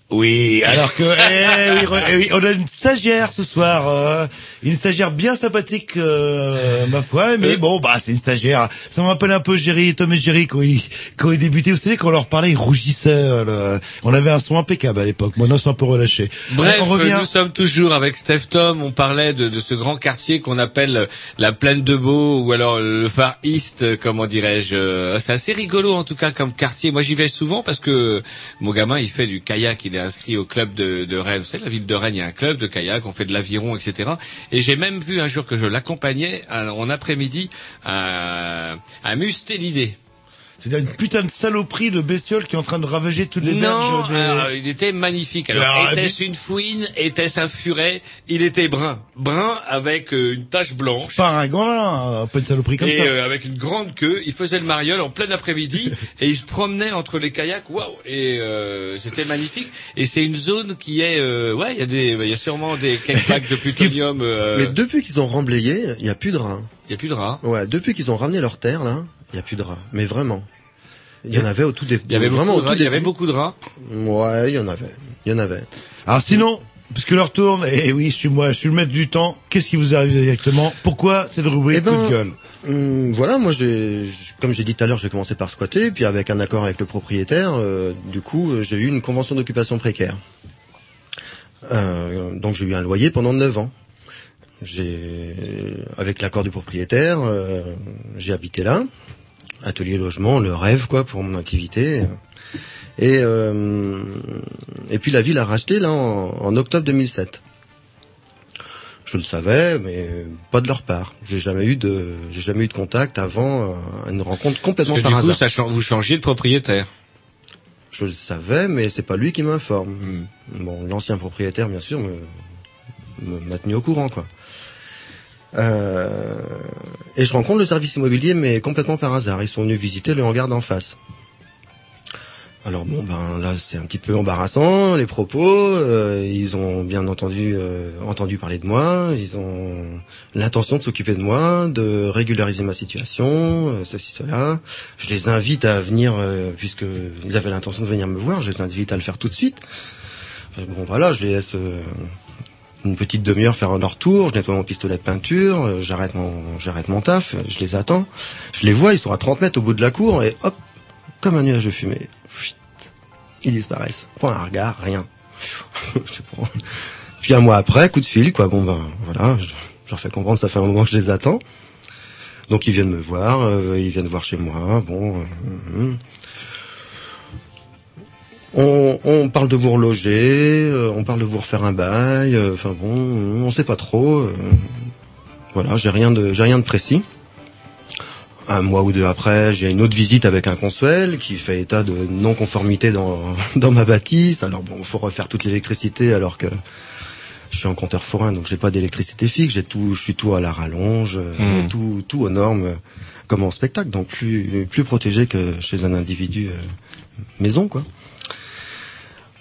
Oui, alors que eh, oui, re- eh oui, on a une stagiaire ce soir, euh, une stagiaire bien sympathique, euh, ma foi, mais bon, bah c'est une stagiaire. Ça me rappelle un peu Jerry, Tom et Jerry quand ils quand ils débutaient. Vous savez quand on leur parlait, ils rougissaient. euh, On avait un son impeccable à l'époque. Maintenant, c'est un peu relâché. Bref, on revient. nous sommes toujours avec Steph Tom. On parlait de, de ce grand quartier qu'on appelle la plaine de Beau ou alors le Far East, euh, comment dirais-je. Euh, C'est assez rigolo en tout cas comme quartier. Moi, j'y vais souvent parce que mon gamin, il fait du kayak. Il est inscrit au club de, Rennes. Vous savez, la ville de Rennes, il y a un club de kayak. On fait de l'aviron, etc. Et j'ai même vu un jour que je l'accompagnais en après-midi à, à Mustélidé. C'est une putain de saloperie de bestiole qui est en train de ravager toutes les Non, berges de... alors, il était magnifique. Alors, Alors, était-ce une fouine Était-ce un furet? Il était brun. Brun avec euh, une tache blanche. Pas un pas une saloperie comme et ça. euh, avec une grande queue, il faisait le mariole en plein après-midi [laughs] et il se promenait entre les kayaks. Waouh Et euh, c'était magnifique. Et c'est une zone qui est, euh, ouais, il y a des, il y a sûrement des cakebacks de [laughs] plutonium. euh, Mais depuis qu'ils ont remblayé, il n'y a plus de rats. Il y a plus de rats. Ouais, depuis qu'ils ont ramené leur terre, là, il n'y a plus de rats. Mais vraiment. Il y en avait au tout début. Il y avait vraiment au tout. Il y avait beaucoup de rats. Ouais, il y en avait. Il y en avait. Alors sinon, puisque l'heure tourne, et oui, je suis moi, je suis le maître du temps, qu'est-ce qui vous arrive exactement? Pourquoi cette rubrique Eh ben, coup de gueule? Hum, voilà, moi j'ai, comme j'ai dit tout à l'heure, j'ai commencé par squatter, puis avec un accord avec le propriétaire, euh, du coup, euh, j'ai eu une convention d'occupation précaire. Euh, donc j'ai eu un loyer pendant 9 ans. J'ai, avec l'accord du propriétaire, euh, j'ai habité là, atelier logement, le rêve quoi pour mon activité. Et euh, et puis la ville a racheté là en, en octobre 2007. Je le savais, mais pas de leur part. J'ai jamais eu de, j'ai jamais eu de contact avant euh, une rencontre Parce complètement que par du coup, hasard. ça, vous changiez de propriétaire. Je le savais, mais c'est pas lui qui m'informe. Hmm. Bon, l'ancien propriétaire, bien sûr, me, me- m'a tenu au courant, quoi. Euh, et je rencontre le service immobilier, mais complètement par hasard. Ils sont venus visiter le hangar d'en face. Alors bon, ben là, c'est un petit peu embarrassant les propos. euh, ils ont bien entendu euh, entendu parler de moi. Ils ont l'intention de s'occuper de moi, de régulariser ma situation, euh, ceci cela. Je les invite à venir, euh, puisque ils avaient l'intention de venir me voir. Je les invite à le faire tout de suite. Bon voilà, je les laisse euh, une petite demi-heure faire leur tour. Je nettoie mon pistolet de peinture. euh, j'arrête mon j'arrête mon taf. euh, Je les attends. Je les vois. Ils sont à 30 mètres au bout de la cour et hop, comme un nuage de fumée. Ils disparaissent. Point un regard, rien. [laughs] Puis un mois après, coup de fil, quoi. Bon ben voilà, je, leur fais comprendre, ça fait un moment que je les attends. Donc ils viennent me voir, euh, ils viennent voir chez moi. Bon, euh, hum. On, on parle de vous reloger, euh, on parle de vous refaire un bail. euh, Enfin bon, on sait pas trop. euh, voilà, j'ai rien de, j'ai rien de précis. Un mois ou deux après, j'ai une autre visite avec un consuel qui fait état de non-conformité dans, [laughs] dans ma bâtisse. Alors bon, faut refaire toute l'électricité alors que je suis en compteur forain, donc j'ai pas d'électricité fixe. J'ai tout, je suis tout à la rallonge, euh, Mhm. tout, tout aux normes, euh, comme en spectacle, donc plus, plus protégé que chez un individu euh, maison, quoi.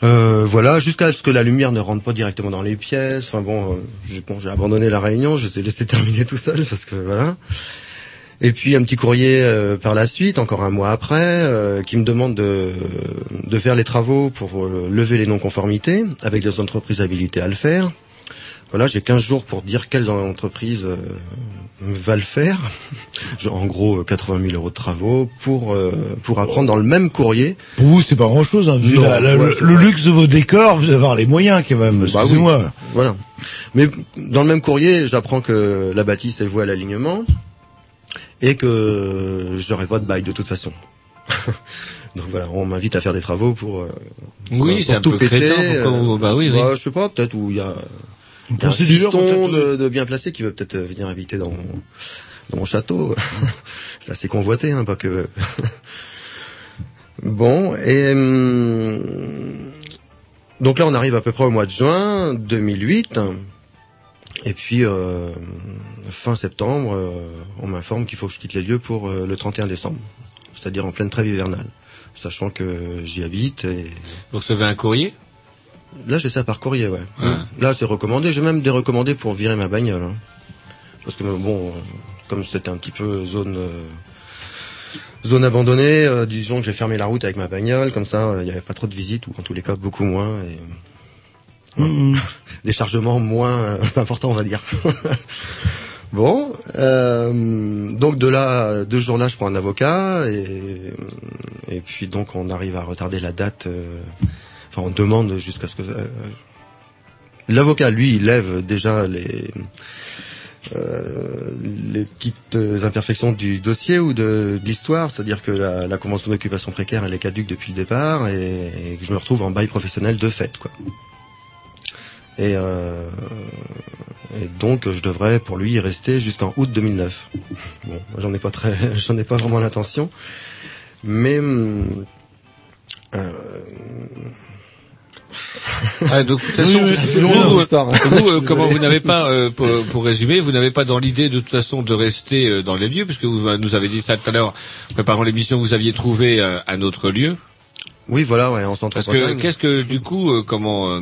Euh, voilà, jusqu'à ce que la lumière ne rentre pas directement dans les pièces. Enfin bon, euh, j'ai abandonné la réunion, je les ai laissé [laughs] terminer tout seul parce que voilà. Et puis un petit courrier euh, par la suite, encore un mois après, qui me demande de, de faire les travaux pour lever les non-conformités avec des entreprises habilitées à le faire. Voilà, j'ai 15 jours pour dire quelles entreprises euh, va le faire. Genre, en gros, euh, 80 000 euros de travaux pour euh, pour apprendre dans le même courrier. Pour vous, c'est pas grand chose, hein, vu Non, la- la- ouais, le, luxe de vos décors, vous allez avoir les moyens quand même, Bah oui, excusez-moi. Voilà. Mais dans le même courrier, j'apprends que la bâtisse est vouée à l'alignement et que j'aurai pas de bail de toute façon. [laughs] Donc voilà, on m'invite à faire des travaux pour. euh, Oui, pour c'est un tout peu péter, crétin, pourquoi euh, bah oui, oui. bah, je sais pas, peut-être où il y a, il y a un fiston de, de bien placé qui veut peut-être euh, venir habiter dans mon, dans mon château. [laughs] c'est assez convoité, hein, pas que. [laughs] bon, et hum, donc là, on arrive à peu près au mois de juin 2008. Et puis, euh, fin septembre, euh, on m'informe qu'il faut que je quitte les lieux pour euh, le 31 décembre. C'est-à-dire en pleine trêve hivernale. Sachant que j'y habite et... Vous recevez un courrier? Là, j'ai ça par courrier, ouais. Là, c'est recommandé. J'ai même des recommandés pour virer ma bagnole. hein. Parce que, bon, comme c'était un petit peu zone... euh, zone abandonnée, euh, disons que j'ai fermé la route avec ma bagnole, comme ça, euh, il n'y avait pas trop de visites, ou en tous les cas beaucoup moins, et ouais. [laughs] des chargements moins euh, importants, on va dire. [laughs] bon, euh, donc de là, deux jours là, je prends un avocat, et, et puis donc on arrive à retarder la date, euh, enfin on demande jusqu'à ce que... euh, L'avocat, lui, lève déjà les... euh, les petites imperfections du dossier ou de, de l'histoire, c'est-à-dire que la, la convention d'occupation précaire elle est caduque depuis le départ et, et que je me retrouve en bail professionnel de fait quoi. Et, euh, et donc je devrais pour lui y rester jusqu'en août 2009. Bon, j'en ai pas très, [laughs] j'en ai pas vraiment l'intention, mais hum, euh, Ah, donc, de toute façon, Oui, oui, c'est vous, euh, vous, euh, comment vous n'avez pas, euh, pour, pour résumer, vous n'avez pas dans l'idée de toute façon de rester euh, dans les lieux, puisque vous euh, nous avez dit ça tout à l'heure, préparant l'émission, vous aviez trouvé euh, un autre lieu. oui voilà, ouais, en centre Parce que qu'est-ce que du coup, euh, comment,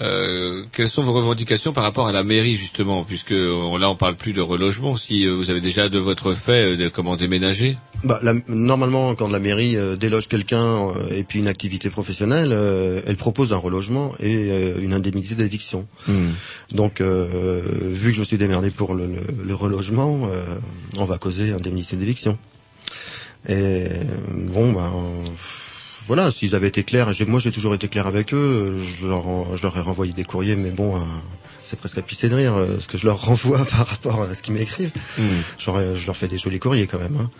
euh, quelles sont vos revendications par rapport à la mairie justement, puisque euh, là on parle plus de relogement, si euh, vous avez déjà de votre fait euh, de comment déménager? Bah, la- normalement, quand la mairie euh, déloge quelqu'un euh, et puis une activité professionnelle, euh, elle propose un relogement et euh, une indemnité d'éviction. Donc, euh, vu que je me suis démerdé pour le, le- le relogement, euh, on va causer indemnité d'éviction. Et bon, ben voilà, s'ils avaient été clairs, moi j'ai toujours été clair avec eux, je leur, je leur ai renvoyé des courriers, mais bon, euh, c'est presque à pisser de rire euh, ce que je leur [laughs] renvoie par rapport à ce qu'ils m'écrivent. Leur, je leur fais des jolis courriers quand même. hein.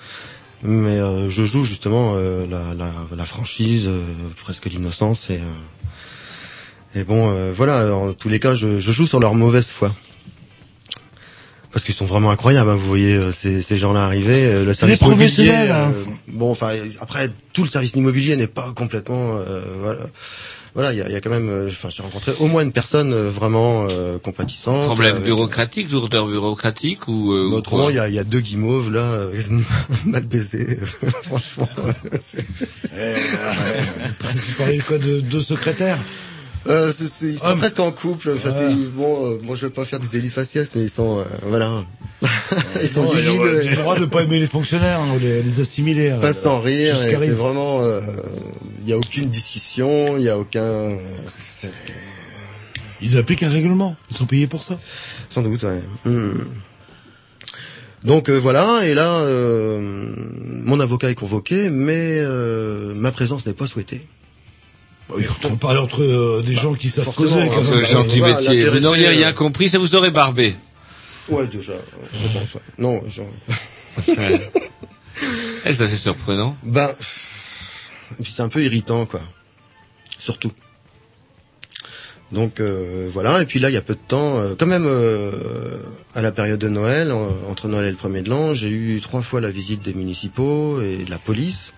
Mais euh, je joue justement euh, la, la, la franchise, euh, presque l'innocence et euh, et bon euh, voilà. En tous les cas, je, je joue sur leur mauvaise foi. Parce qu'ils sont vraiment incroyables, hein, vous voyez euh, ces, ces gens-là arriver, euh, le service immobilier. professionnels, hein. euh, bon, enfin après tout le service immobilier n'est pas complètement. euh, voilà, voilà, il y a, il y a quand même. euh, Enfin, j'ai rencontré au moins une personne euh, vraiment euh, compatissante. Problème avec- bureaucratique, lourdeur bureaucratique ou, euh, ou Autrement, il y a, il y a deux guimauves là, euh, [laughs] mal baisés. [laughs] Franchement, c'est- Vous parlez quoi de deux secrétaires Euh, ils sont Homme. presque en couple. Enfin, Ah. bon, euh, bon, je vais pas faire du délit faciès, mais ils sont, euh, voilà, [laughs] ils sont J'ai le droit de pas aimer les fonctionnaires, hein, ou les, les assimiler. hein. pas sans rire. C'est vraiment, euh, il y a aucune discussion, il y a aucun. Ils appliquent un règlement. Ils sont payés pour ça. Sans doute, ouais. Hmm. Donc euh, voilà, et là, euh, mon avocat est convoqué, mais euh, ma présence n'est pas souhaitée. Oui, on parle entre euh, des gens qui savent causer. quand hein, même. Ce gentil métier. Vous n'auriez rien euh, compris, ça vous aurait barbé. Ouais, déjà, je pense. ouais. Non, genre. Eh, [laughs] c'est assez surprenant. Ben, et puis c'est un peu irritant, quoi. Surtout. Donc euh, voilà, et puis là il y a peu de temps, euh, quand même euh, à la période de Noël, en- entre Noël et le premier de l'an, j'ai eu trois fois la visite des municipaux et de la police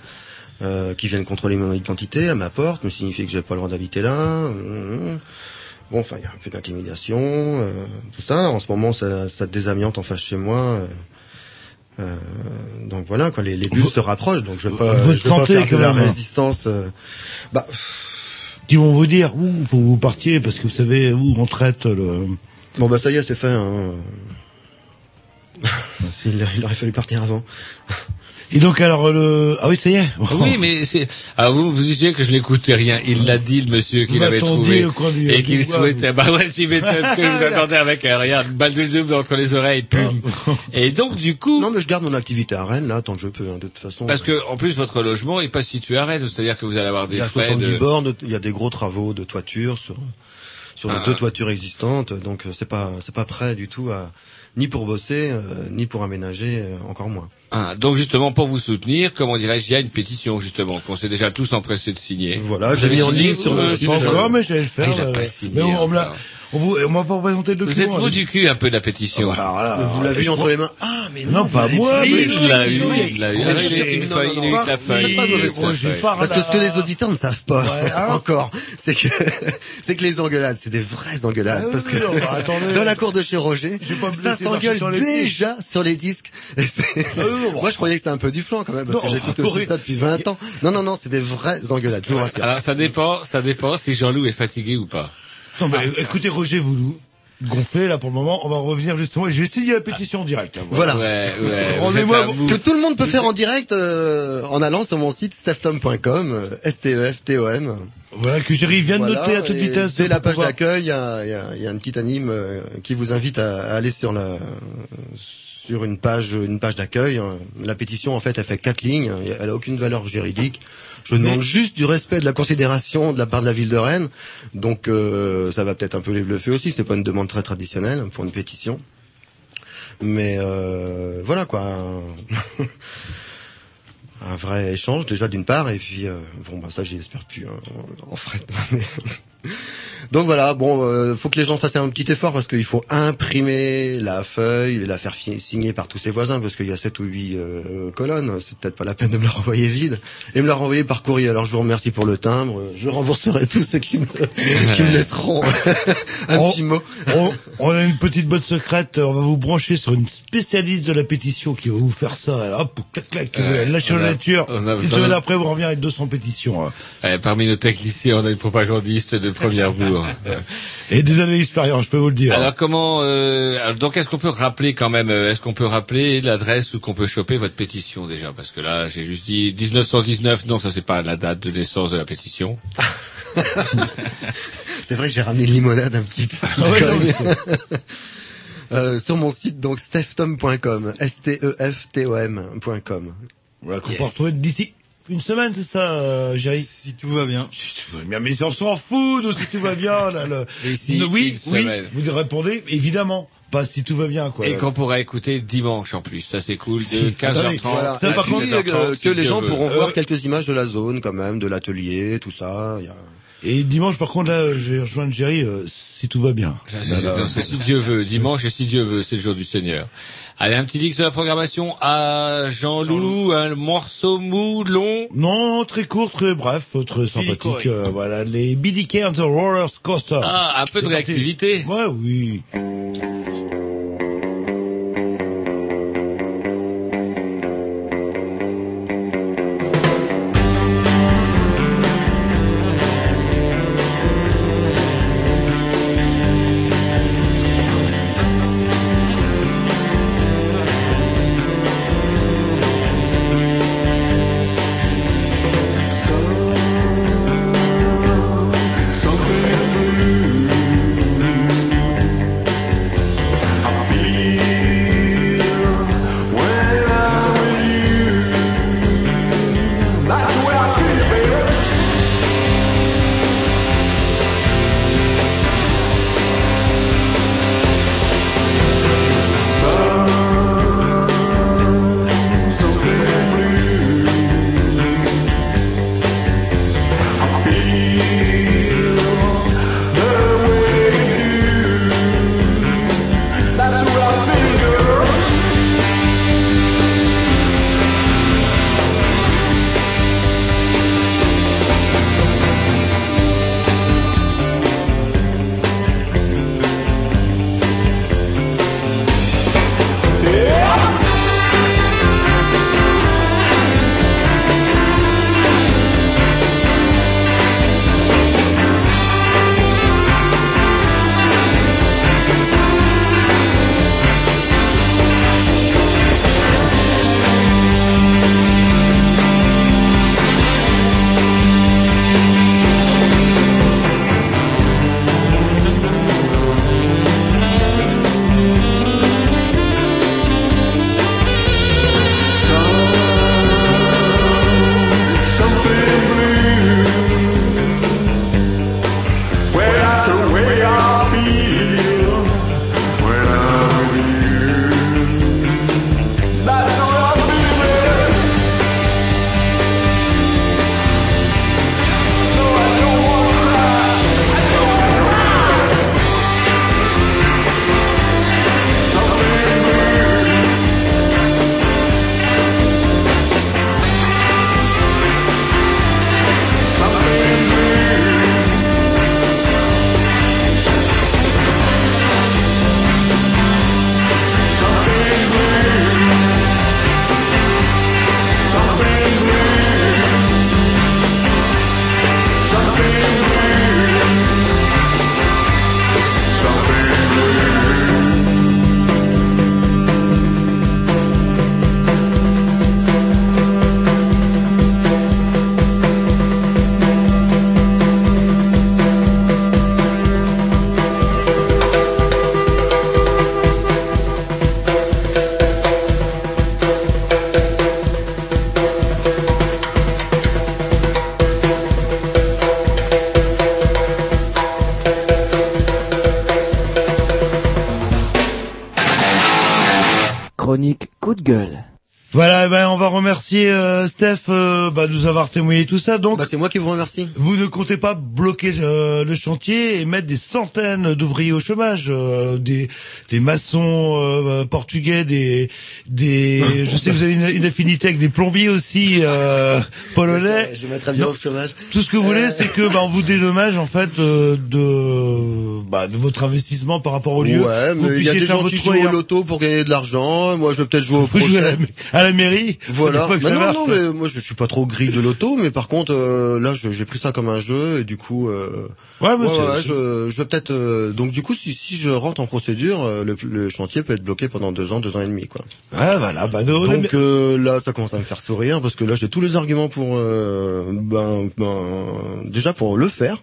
euh, qui viennent contrôler mon identité à ma porte, me signifie que j'ai pas le droit d'habiter là. Hum, Bon, enfin il y a un peu d'intimidation, euh, tout ça. En ce moment ça, ça désamiante en face chez moi. euh, euh, donc voilà, quoi, les, les bulles se rapprochent, donc je vais pas, Votre je vais pas faire de la même, hein. résistance. euh, bah, Qui vont vous dire, faut que vous partiez parce que vous savez où on traite le. bon bah ça y est, c'est fait. Hein. [laughs] il aurait fallu partir avant. Et donc alors le. Ah oui, ça y est. Oui, mais c'est. Alors vous vous disiez que je n'écoutais rien. Il l'a dit, le monsieur, qu'il avait trouvé au coin du- et du qu'il souhaitait. Bah ouais, tu m'étonnes que vous attendez avec un rien, une balle de double entre les oreilles, pum. Et donc du coup, Non mais je garde mon activité à Rennes là tant que je peux. Hein, de toute façon. parce que en plus votre logement est pas situé à Rennes, c'est-à-dire que vous allez avoir des frais 70 de. bornes, il y a des gros travaux de toiture sur sur Ah. les deux toitures existantes, donc euh, c'est pas c'est pas prêt du tout à ni pour bosser euh, ni pour aménager euh, encore moins. Ah, donc justement pour vous soutenir, comment dirais-je, il y a une pétition justement qu'on s'est déjà tous empressés de signer. Voilà, j'ai mis en ligne sur le euh, site. Encore, mais je vais le faire. Ah, il a là, pas ouais. signé Mais on, on me l'a- encore. On vous, on m'a pas présenté le Vous document. êtes vous du cul un peu de la pétition. Alors là, vous l'avez eu entre les mains. Ah mais Non, pas vous moi, mais il l'a eu, il l'a Ah, oui, il a eu non, non, il a eu non, la si, feuille. pas la Parce que ce que les auditeurs ne savent pas hein. encore, c'est que [laughs] c'est que les engueulades, c'est des vraies engueulades. Ah parce que non, bah, dans la cour de chez Roger, pas ça s'engueule déjà sur les disques. Ah non, Moi, je croyais que c'était un peu du flanc quand même, parce Non, que j'écoute [laughs] aussi ça depuis 20 ans. Non, non, non, c'est des vraies engueulades, je vous rassure. Alors ça dépend, ça dépend si Jean-Loup est fatigué ou pas. Non, mais écoutez, Roger, vous, gonflé là pour le moment. On va revenir justement et je vais signer la pétition en direct. hein, Voilà. Ouais, ouais. Que tout le monde peut faire en direct euh, en allant sur mon site steftom.com, euh, S-T-E-F-T-O-M. Voilà que Jerry vient de Voilà, noter à toute vitesse. Dès la page pouvoir- d'accueil, il y a, il y a- il y a une petite anime euh, qui vous invite à, à aller sur la sur une page une page d'accueil. La pétition en fait elle fait quatre lignes, elle a aucune valeur juridique. Je demande juste du respect de la considération de la part de la ville de Rennes. Donc euh, ça va peut-être un peu les bluffer aussi. C'était pas une demande très traditionnelle pour une pétition. Mais euh, voilà quoi. [laughs] un- vrai échange déjà d'une part et puis euh, bon bah ça j'espère plus hein, en frais [laughs] mais- donc voilà bon euh, faut que les gens fassent un petit effort parce qu'il faut imprimer la feuille et la faire signer par tous ses voisins parce qu'il y a sept ou huit euh, colonnes c'est peut-être pas la peine de me la renvoyer vide et me la renvoyer par courrier alors je vous remercie pour le timbre je rembourserai tous ceux qui me qui me laisseront [laughs] un On- petit mot on, on a une petite boîte secrète, on va vous brancher sur une spécialiste de la pétition qui va vous faire ça. Alors, hop, clac, clac, lâchez on la a- nature. Une semaine après, vous revenez avec 200 pétitions. hein. Parmi nos techniciens, on a une propagandiste de première bourre. [laughs] Et des années d'expérience, je peux vous le dire. Alors comment euh, alors, donc est-ce qu'on peut rappeler quand même euh, est-ce qu'on peut rappeler l'adresse où qu'on peut choper votre pétition déjà? Parce que là j'ai juste dit 1919 non ça c'est pas la date de naissance de la pétition. [laughs] C'est vrai que j'ai ramené une limonade un petit peu. Ah ouais, non, mais [laughs] Euh, sur mon site donc steftom.com, s t e f t o m.com. Voilà, qu'on peut retrouver d'ici une semaine, c'est ça, euh, Jerry Si tout va bien. Si tout va bien, mais on s'en fout, nous, si tout va bien. Là, le... [laughs] Ici, oui, oui, semaine. vous répondez, évidemment, pas si tout va bien, quoi. Et qu'on pourra écouter dimanche en plus ça c'est cool de Si. 15h30 Attendez, Voilà. Ça, par contre, 17h30, euh, si que les gens pourront Euh, voir quelques images de la zone quand même, de l'atelier, tout ça. Il y a- Et dimanche, par contre, là, je vais rejoindre Jerry, euh, si tout va bien. Ça, c'est- non, c'est si Dieu veut. Dimanche, et si Dieu veut, c'est le jour du Seigneur. Allez, un petit X de la programmation à Jean-Loup, un morceau mou, long. Non, très court, très bref, très sympathique. euh, voilà, les BDK and the Roller Coaster. Ah, un peu de parti. réactivité. Ouais, oui. Remercier euh, Steph bah, de nous avoir témoigné tout ça. Donc, Bah, c'est moi qui vous remercie. vous ne comptez pas bloquer euh, le chantier et mettre des centaines d'ouvriers au chômage, euh, des des maçons euh, portugais, des des. [laughs] je sais que vous avez une, une affinité avec des plombiers aussi euh, [laughs] polonais. Je mettrai bien Non. au chômage. Tout ce que vous voulez, Euh. c'est que bah, on vous dédommage en fait euh, de bah, de votre investissement par rapport au lieu. Ouais, Vous mais il y a des gens qui jouent au loto pour gagner de l'argent. Moi, je vais peut-être jouer au Vous jouez à la, à la mairie. Voilà. Ça non, non, mais moi, je suis pas trop gris de loto, mais par contre, euh, là, je- j'ai pris ça comme un jeu et du coup, euh, Ouais, ouais, ouais, je, je vais peut-être. euh, donc, du coup, si, si je rentre en procédure, euh, le, le chantier peut être bloqué pendant deux ans, deux ans et demi, quoi. Ouais, voilà. Bah, nous, on est- Donc euh, là, ça commence à me faire sourire parce que là, j'ai tous les arguments pour, euh, ben, ben, déjà pour le faire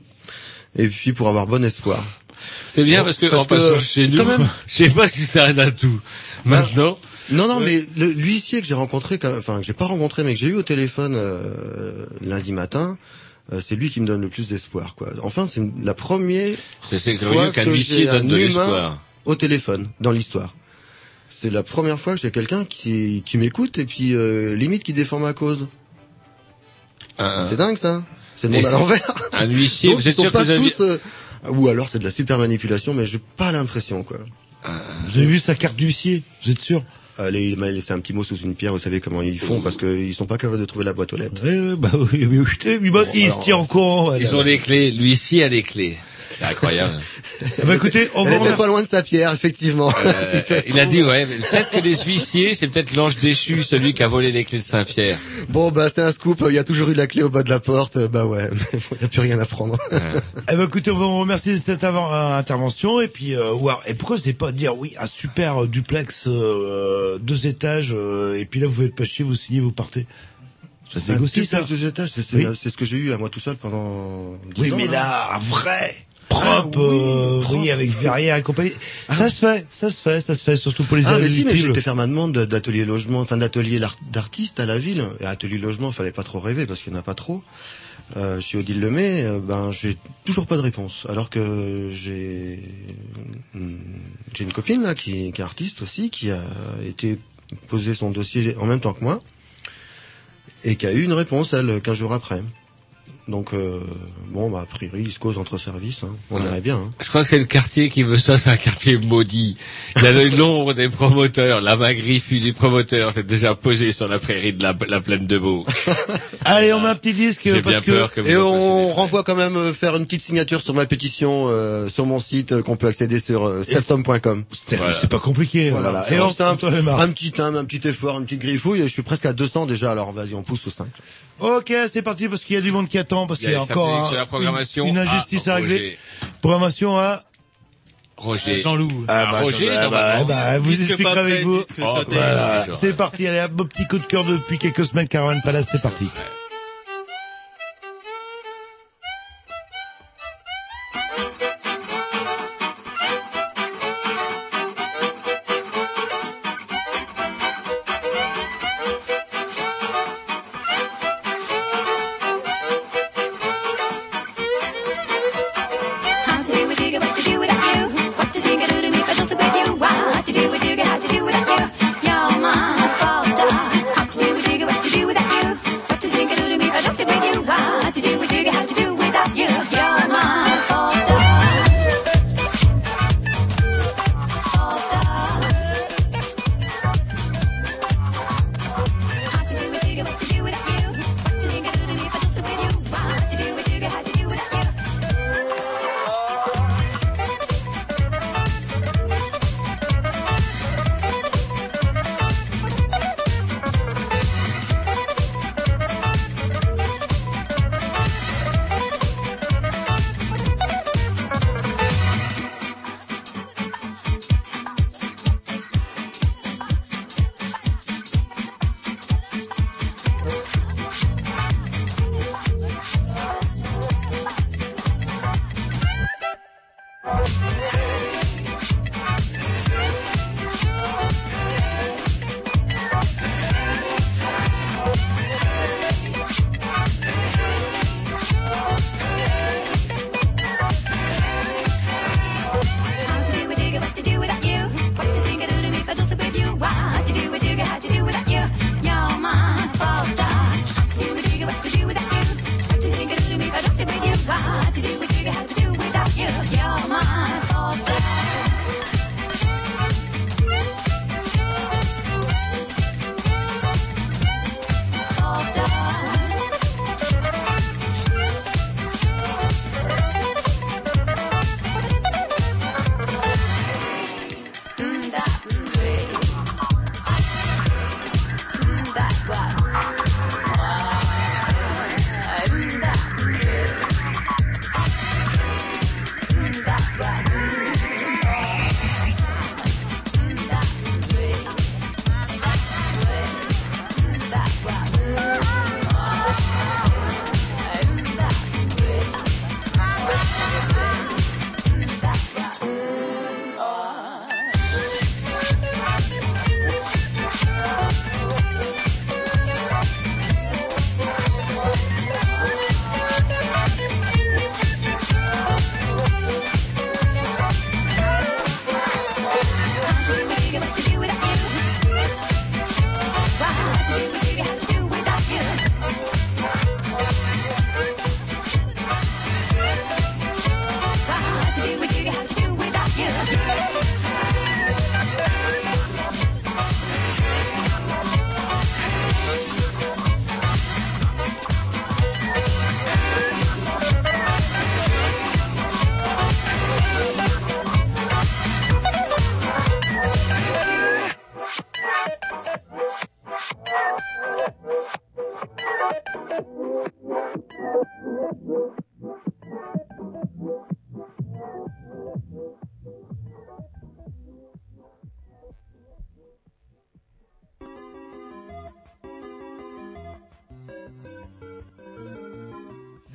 et puis pour avoir bon espoir. C'est bien parce que Parce en passant que, chez nous, quand même- [laughs] je sais pas si ça aide à tout. Maintenant, Non, non, mais l'huissier que j'ai rencontré, enfin que j'ai pas rencontré, mais que j'ai eu au téléphone euh, lundi matin, euh, c'est lui qui me donne le plus d'espoir. quoi. Enfin, c'est la première fois qu'un que huissier j'ai donne un de humain l'espoir. au téléphone dans l'histoire. C'est la première fois que j'ai quelqu'un qui, qui m'écoute et puis euh, limite qui défend ma cause. C'est dingue ça. C'est le monde à c'est- l'envers. un huissier, Donc, vous ils êtes sont sûr que pas tous. euh, Ou alors c'est de la super manipulation, mais j'ai pas l'impression quoi. Vous avez vu sa carte d'huissier Vous êtes sûr? Allez, il m'a laissé un petit mot sous une pierre. Vous savez comment ils font parce qu'ils sont pas capables de trouver la boîte aux lettres. Bah oui, oui, oui, oui, bah, il se tient en courant. voilà. Ils ont les clés. L'huissier a les clés. C'est incroyable. Bah écoutez, on Elle va était pas loin de sa pierre, effectivement. Euh, [laughs] Si il a dit ouais, mais peut-être que les huissiers, c'est peut-être l'ange déchu, celui qui a volé les clés de Saint-Pierre. Bon, bah c'est un scoop. Il y a toujours eu la clé au bas de la porte. Bah ouais, [laughs] il y a plus rien à prendre. Eh ben, écoutez, on va vous remercier de cette avant- euh, intervention et puis euh, ouais, et pourquoi c'est pas dire oui un super euh, duplex euh, deux étages euh, et puis là vous faites pas chier, vous signez, vous partez. Ça se Un négocie ça. duplex de étages, c'est Oui. ce que j'ai eu à moi tout seul pendant. 10 Oui, ans, mais là. là, un vrai, Ah, propre, oui, euh, propre. oui, avec verrière et compagnie. Ça se fait, ça se fait, ça se fait, surtout pour les Ah mais si, mais j'étais faire ma demande de- d'atelier logement, enfin d'atelier d'artiste à la ville. Et atelier logement, fallait pas trop rêver parce qu'il n'y en a pas trop. Euh, chez Odile Lemay, euh, ben j'ai toujours pas de réponse. Alors que j'ai une- j'ai une copine là qui, qui est artiste aussi, qui a été posé son dossier en même temps que moi et qui a eu une réponse elle 15 jours après. Donc euh, bon, bah a priori, ils se causent entre services. Hein. On Ouais. irait bien. Hein. Je crois que c'est le quartier qui veut ça, c'est un quartier maudit. Il y a le- [laughs] l'ombre des promoteurs, la main griffue des promoteurs s'est déjà posée sur la prairie de la, la plaine de Beau. [laughs] Allez, on met un petit disque J'ai parce bien que peur que vous Et on renvoie quand même euh, faire une petite signature sur ma pétition euh, sur mon site euh, qu'on peut accéder sur euh, c'est pas compliqué. Voilà. Voilà. Et Et on un, un petit un, un petit effort, une petite griffouille. Je suis presque à 200 déjà. Alors vas-y, on pousse au 5. Ok, c'est parti parce qu'il y a du monde qui attend parce y qu'il y a encore un- sur la programmation. une, une injustice Ah, à régler. Roger. Programmation à Roger. Jean-Loup. Ah, bah, Roger, ah, bah, ah, bah, vous expliquerez avec vous. Oh, voilà. C'est parti, allez, un beau petit coup de cœur depuis quelques semaines, Caroline Palace, c'est parti.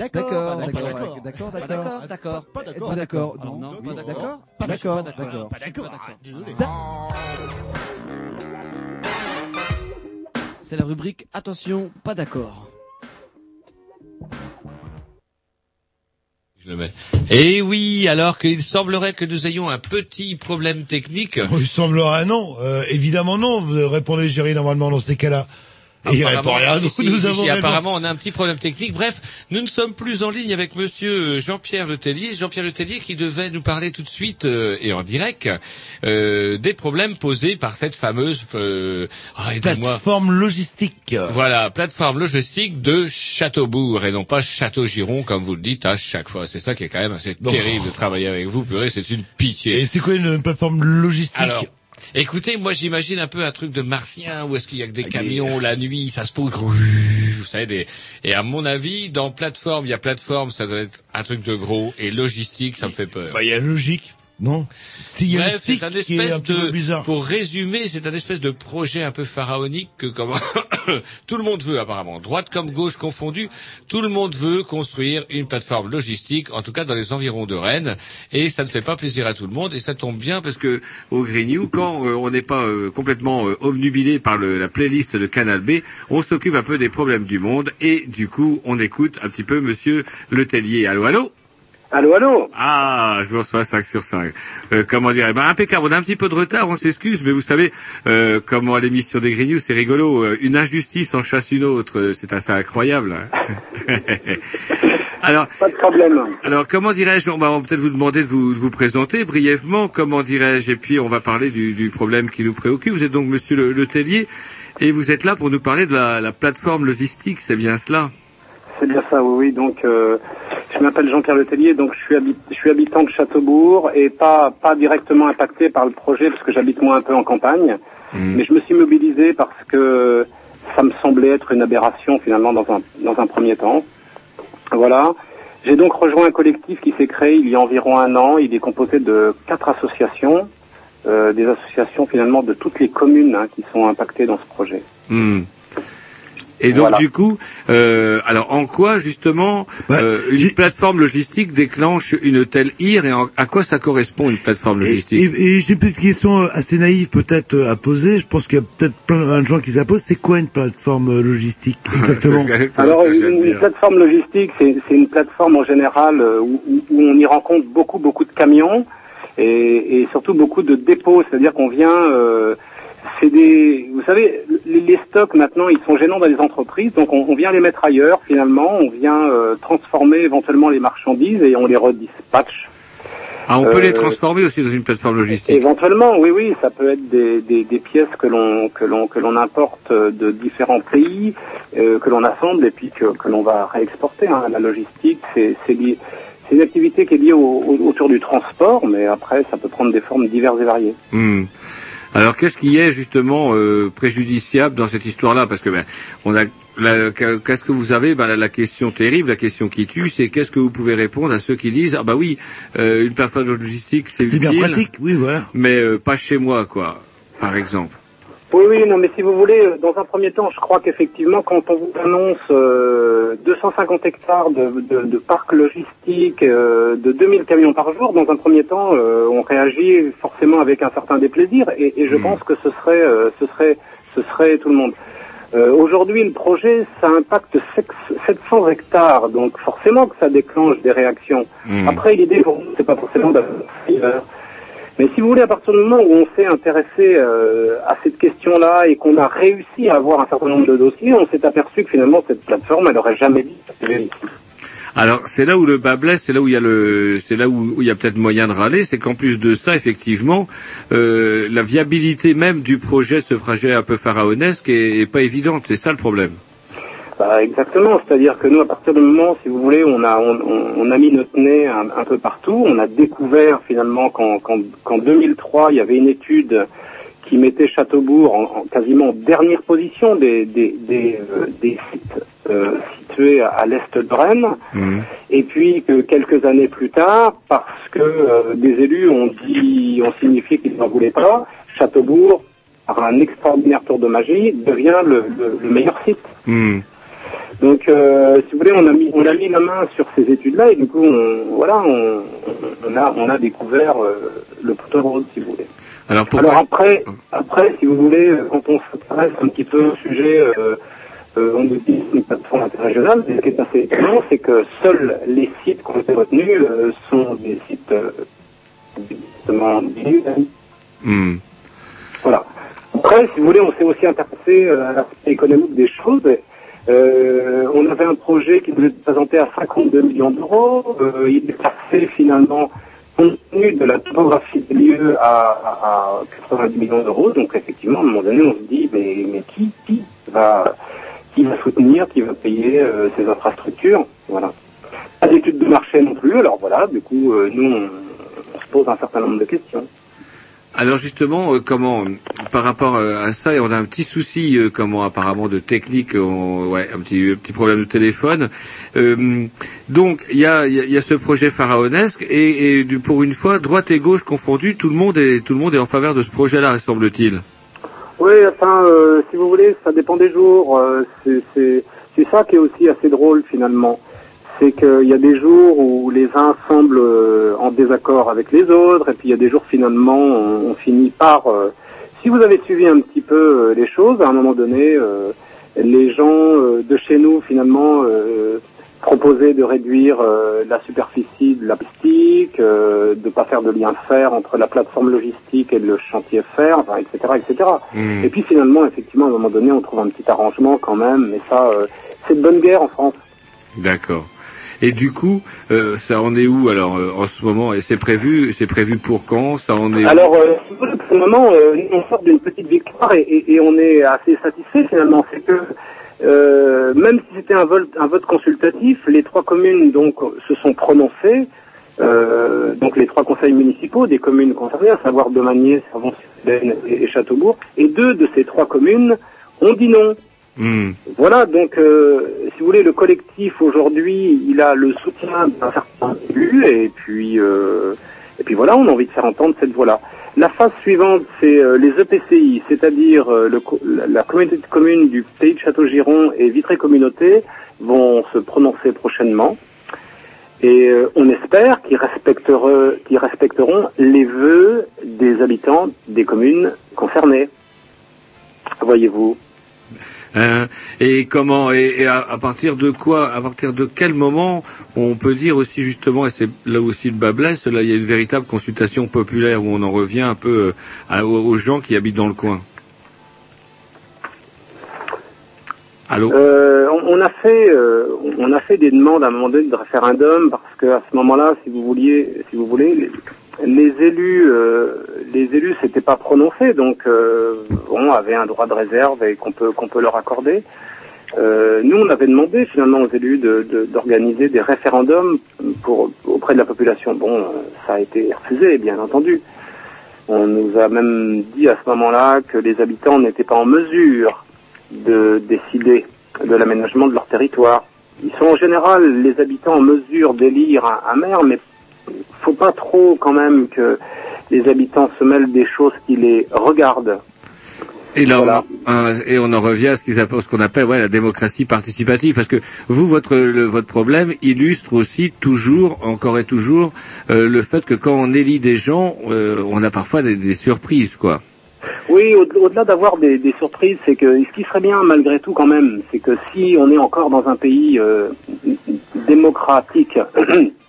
D'accord, D'accord, d'accord, d'accord, d'accord, d'accord, Pas d'accord, d'accord. Pas d'accord. Pas d'accord. Alors non, pas d'accord. d'accord. Pas D'accord, d'accord, d'accord. pas d'accord. Désolé. C'est la rubrique Attention, pas d'accord. Je le mets. Et oui, alors qu'il semblerait que nous ayons un petit problème technique. Il semblerait non. Euh, évidemment non. Vous répondez, Géry, normalement, dans ces cas-là. Et il répond rien. si, donc si, nous si, avons si, raison. apparemment, on a un petit problème technique. Bref, nous ne sommes plus en ligne avec Monsieur Jean-Pierre Letellier. Jean-Pierre Letellier qui devait nous parler tout de suite euh, et en direct euh, des problèmes posés par cette fameuse euh, ah. Plateforme logistique. Voilà, plateforme logistique de Châteaubourg et non pas Château-Giron comme vous le dites à chaque fois. C'est ça qui est quand même assez terrible de travailler avec vous, purée, c'est une pitié. Et c'est quoi une plateforme logistique? Alors, écoutez, moi j'imagine un peu un truc de martien où est-ce qu'il y a que des camions la nuit, ça se pose, vous savez, des... et à mon avis, dans plateforme, il y a plateforme, ça doit être un truc de gros, et logistique, ça me fait peur. Bah, il y a logique. Non. Bref, c'est un espèce un de, bizarre. pour résumer, c'est un espèce de projet un peu pharaonique que comme [coughs] tout le monde veut apparemment, droite comme gauche confondue, tout le monde veut construire une plateforme logistique, en tout cas dans les environs de Rennes, et ça ne fait pas plaisir à tout le monde, et ça tombe bien parce que au Grignou, quand euh, on n'est pas euh, complètement euh, obnubilé par le- la playlist de Canal B, on s'occupe un peu des problèmes du monde, et du coup, on écoute un petit peu Monsieur Letellier. Allô, allô? Allô, allô Ah, je vous reçois 5 sur 5. Euh, comment dire? Eh ben, impeccable. On a un petit peu de retard, on s'excuse, mais vous savez, euh, comment à l'émission des Grignoux, c'est rigolo. Euh, une injustice en chasse une autre. Euh, C'est assez incroyable. hein. [laughs] alors, Pas de problème. alors, comment dirais-je? On va peut-être vous demander de vous, de vous présenter brièvement. Comment dirais-je? Et puis, on va parler du, du problème qui nous préoccupe. Vous êtes donc Monsieur Le, Le Tellier, et vous êtes là pour nous parler de la, la plateforme logistique. C'est bien cela? C'est bien ça, oui, oui. Donc, euh, je m'appelle Jean-Pierre Letellier, donc je suis, habi- je suis habitant de Châteaubourg et pas, pas directement impacté par le projet parce que j'habite moi un peu en campagne. Mais je me suis mobilisé parce que ça me semblait être une aberration finalement dans un, dans un premier temps. Voilà. J'ai donc rejoint un collectif qui s'est créé il y a environ un an. Il est composé de quatre associations, euh, des associations finalement de toutes les communes hein, qui sont impactées dans ce projet. Hmm. Et donc Voilà. du coup, euh, alors en quoi justement euh, une plateforme logistique déclenche une telle ire et en- à quoi ça correspond une plateforme logistique Et, et j'ai une petite question assez naïve peut-être euh, à poser. Je pense qu'il y a peut-être plein de gens qui la posent. C'est quoi une plateforme euh, logistique [laughs] exactement? Alors, une, une plateforme logistique, c'est une plateforme en général euh, où, où- où on y rencontre beaucoup, beaucoup de camions et, et surtout beaucoup de dépôts. C'est-à-dire qu'on vient, euh, c'est des, vous savez, les, les stocks maintenant, ils sont gênants dans les entreprises, donc on, on vient les mettre ailleurs. Finalement, on vient euh, transformer éventuellement les marchandises et on les redispatche. Ah, on peut Euh, les transformer aussi dans une plateforme logistique. Éventuellement, oui, oui, ça peut être des, des, des pièces que l'on que l'on que l'on importe de différents pays, euh, que l'on assemble et puis que, que l'on va réexporter. hein. La logistique, c'est c'est lié- c'est une activité qui est liée au, au- autour du transport, mais après, ça peut prendre des formes diverses et variées. Hmm. Alors qu'est-ce qui est justement euh, préjudiciable dans cette histoire-là? Parce que ben, on a la- qu'est-ce que vous avez? Ben, la, la question terrible, la question qui tue, c'est qu'est-ce que vous pouvez répondre à ceux qui disent ah bah oui, euh, une plateforme logistique c'est C'est bien utile, pratique, oui, voilà. mais euh, pas chez moi quoi, par exemple. Oui, oui, non, mais si vous voulez, euh, dans un premier temps, je crois qu'effectivement, quand on vous annonce euh, 250 hectares de, de, de parcs logistiques, euh, de 2000 camions par jour, dans un premier temps, euh, on réagit forcément avec un certain déplaisir, et, et je pense que ce serait, euh, ce serait, ce serait tout le monde. Euh, Aujourd'hui, le projet, ça impacte sex- 700 hectares, donc forcément que ça déclenche des réactions. Hmm. Après, l'idée pour nous, c'est pas forcément d'avoir mais si vous voulez, à partir du moment où on s'est intéressé euh, à cette question-là et qu'on a réussi à avoir un certain nombre de dossiers, on s'est aperçu que finalement cette plateforme, elle aurait jamais ici. Alors c'est là où le bas blesse, c'est là où il y a c'est là où, où il y a peut-être moyen de râler, c'est qu'en plus de ça, effectivement, euh, la viabilité même du projet, ce projet un peu pharaonesque, est, est pas évidente. C'est ça le problème. Bah, exactement, c'est-à-dire que nous, à partir du moment, si vous voulez, on a, on, on- a mis notre nez un, un peu partout. On a découvert finalement qu'en qu'en- qu'en 2003, il y avait une étude qui mettait Châteaubourg en, en quasiment dernière position des, des, des, euh, des sites euh, situés à, à l'est de Rennes. Et puis que quelques années plus tard, parce que euh, des élus ont dit, ont signifié qu'ils n'en voulaient pas, Châteaubourg, par un extraordinaire tour de magie, devient le, le- le meilleur site. Hmm. Donc, euh, si vous voulez, on a mis, on a mis la main sur ces études-là et du coup, on, voilà, on, on a, on a découvert euh, le rose, si vous voulez. Alors pourquoi Alors après, après, si vous voulez, quand on s'intéresse un petit peu au sujet, euh, euh, on utilise une plateforme interrégionale. Mais ce qui est assez étonnant, c'est que seuls les sites qui ont été retenus euh, sont des sites euh, justement. Hmm. Voilà. Après, si vous voulez, on s'est aussi intéressé euh, à l'aspect économique des choses. Euh, on avait un projet qui nous était présenté à 52 millions d'euros. Euh, il est passé finalement, compte tenu de la topographie des lieux, à, à 90 millions d'euros. Donc effectivement, à un moment donné, on se dit, mais, mais qui, qui va qui va soutenir, qui va payer euh, ces infrastructures? Voilà. Pas d'études de marché non plus. Alors voilà, du coup, euh, nous, on se pose un certain nombre de questions. Alors justement, euh, comment par rapport euh, à ça, et on a un petit souci, euh, comment apparemment de technique, on- ouais, un petit un petit problème de téléphone. Euh, donc il y a, y a- y a ce projet pharaonesque et, et pour une fois, droite et gauche confondues, tout le monde est tout le monde est en faveur de ce projet-là, semble-t-il. Oui, enfin, euh, si vous voulez, ça dépend des jours. euh, c'est ça qui est aussi assez drôle finalement. C'est qu'il y a des jours où les uns semblent euh, en désaccord avec les autres, et puis il y a des jours finalement, on, on finit par... euh, si vous avez suivi un petit peu euh, les choses, à un moment donné, euh, les gens de chez nous finalement proposaient de réduire la superficie de la plastique, de pas faire de lien fer entre la plateforme logistique et le chantier fer, enfin, etc., etc. Hmm. Et puis finalement, effectivement, à un moment donné, on trouve un petit arrangement quand même, mais ça, c'est de bonne guerre en France. D'accord. Et du coup, euh, ça en est où alors euh, en ce moment? Et c'est prévu, c'est prévu pour quand? Ça en est où? Alors, euh, pour le moment, on sort d'une petite victoire et, et- et on est assez satisfait finalement. C'est que euh, même si c'était un vote, un vote consultatif, les trois communes donc se sont prononcées. euh, donc les trois conseils municipaux des communes concernées, à savoir Domanier, Servon-sur-Seine et, et Châteaubourg, et deux de ces trois communes ont dit non. Hmm. Voilà, donc euh, si vous voulez, le collectif aujourd'hui, il a le soutien d'un certain élu, et puis euh, et puis voilà, on a envie de faire entendre cette voix-là. La phase suivante, c'est euh, les EPCI, c'est-à-dire euh, la, communauté de communes du pays de Château-Giron et Vitré Communauté vont se prononcer prochainement. Et on espère qu'ils respecteront, respecteront les vœux des habitants des communes concernées. Voyez-vous. Hein, et comment et, à, partir de quoi À partir de quel moment on peut dire aussi justement et c'est là aussi le bas blesse il y a une véritable consultation populaire où on en revient un peu euh, aux, gens qui habitent dans le coin. Allô Euh, on, a fait, euh, on a fait des demandes à un moment donné de référendum parce que à ce moment-là, si vous vouliez, si vous voulez, les élus, euh, les élus s'étaient pas prononcés, donc euh, on avait un droit de réserve et qu'on peut qu'on peut leur accorder. Euh, nous, on avait demandé finalement aux élus de- de- d'organiser des référendums pour auprès de la population. Bon, euh, ça a été refusé, bien entendu. On nous a même dit à ce moment-là que les habitants n'étaient pas en mesure de décider de l'aménagement de leur territoire. Ils sont en général les habitants en mesure d'élire un, un maire, mais faut pas trop quand même que les habitants se mêlent des choses qui les regardent. Et là, on, en- et on en revient à ce qu'ils appellent- ce qu'on appelle ouais, la démocratie participative, parce que vous, votre le- votre problème illustre aussi toujours, encore et toujours, euh, le fait que quand on élit des gens, euh, on a parfois des, des surprises, quoi. Oui, au- au-delà d'avoir des, des surprises, c'est que ce qui serait bien malgré tout quand même, c'est que si on est encore dans un pays euh, démocratique, [clears throat]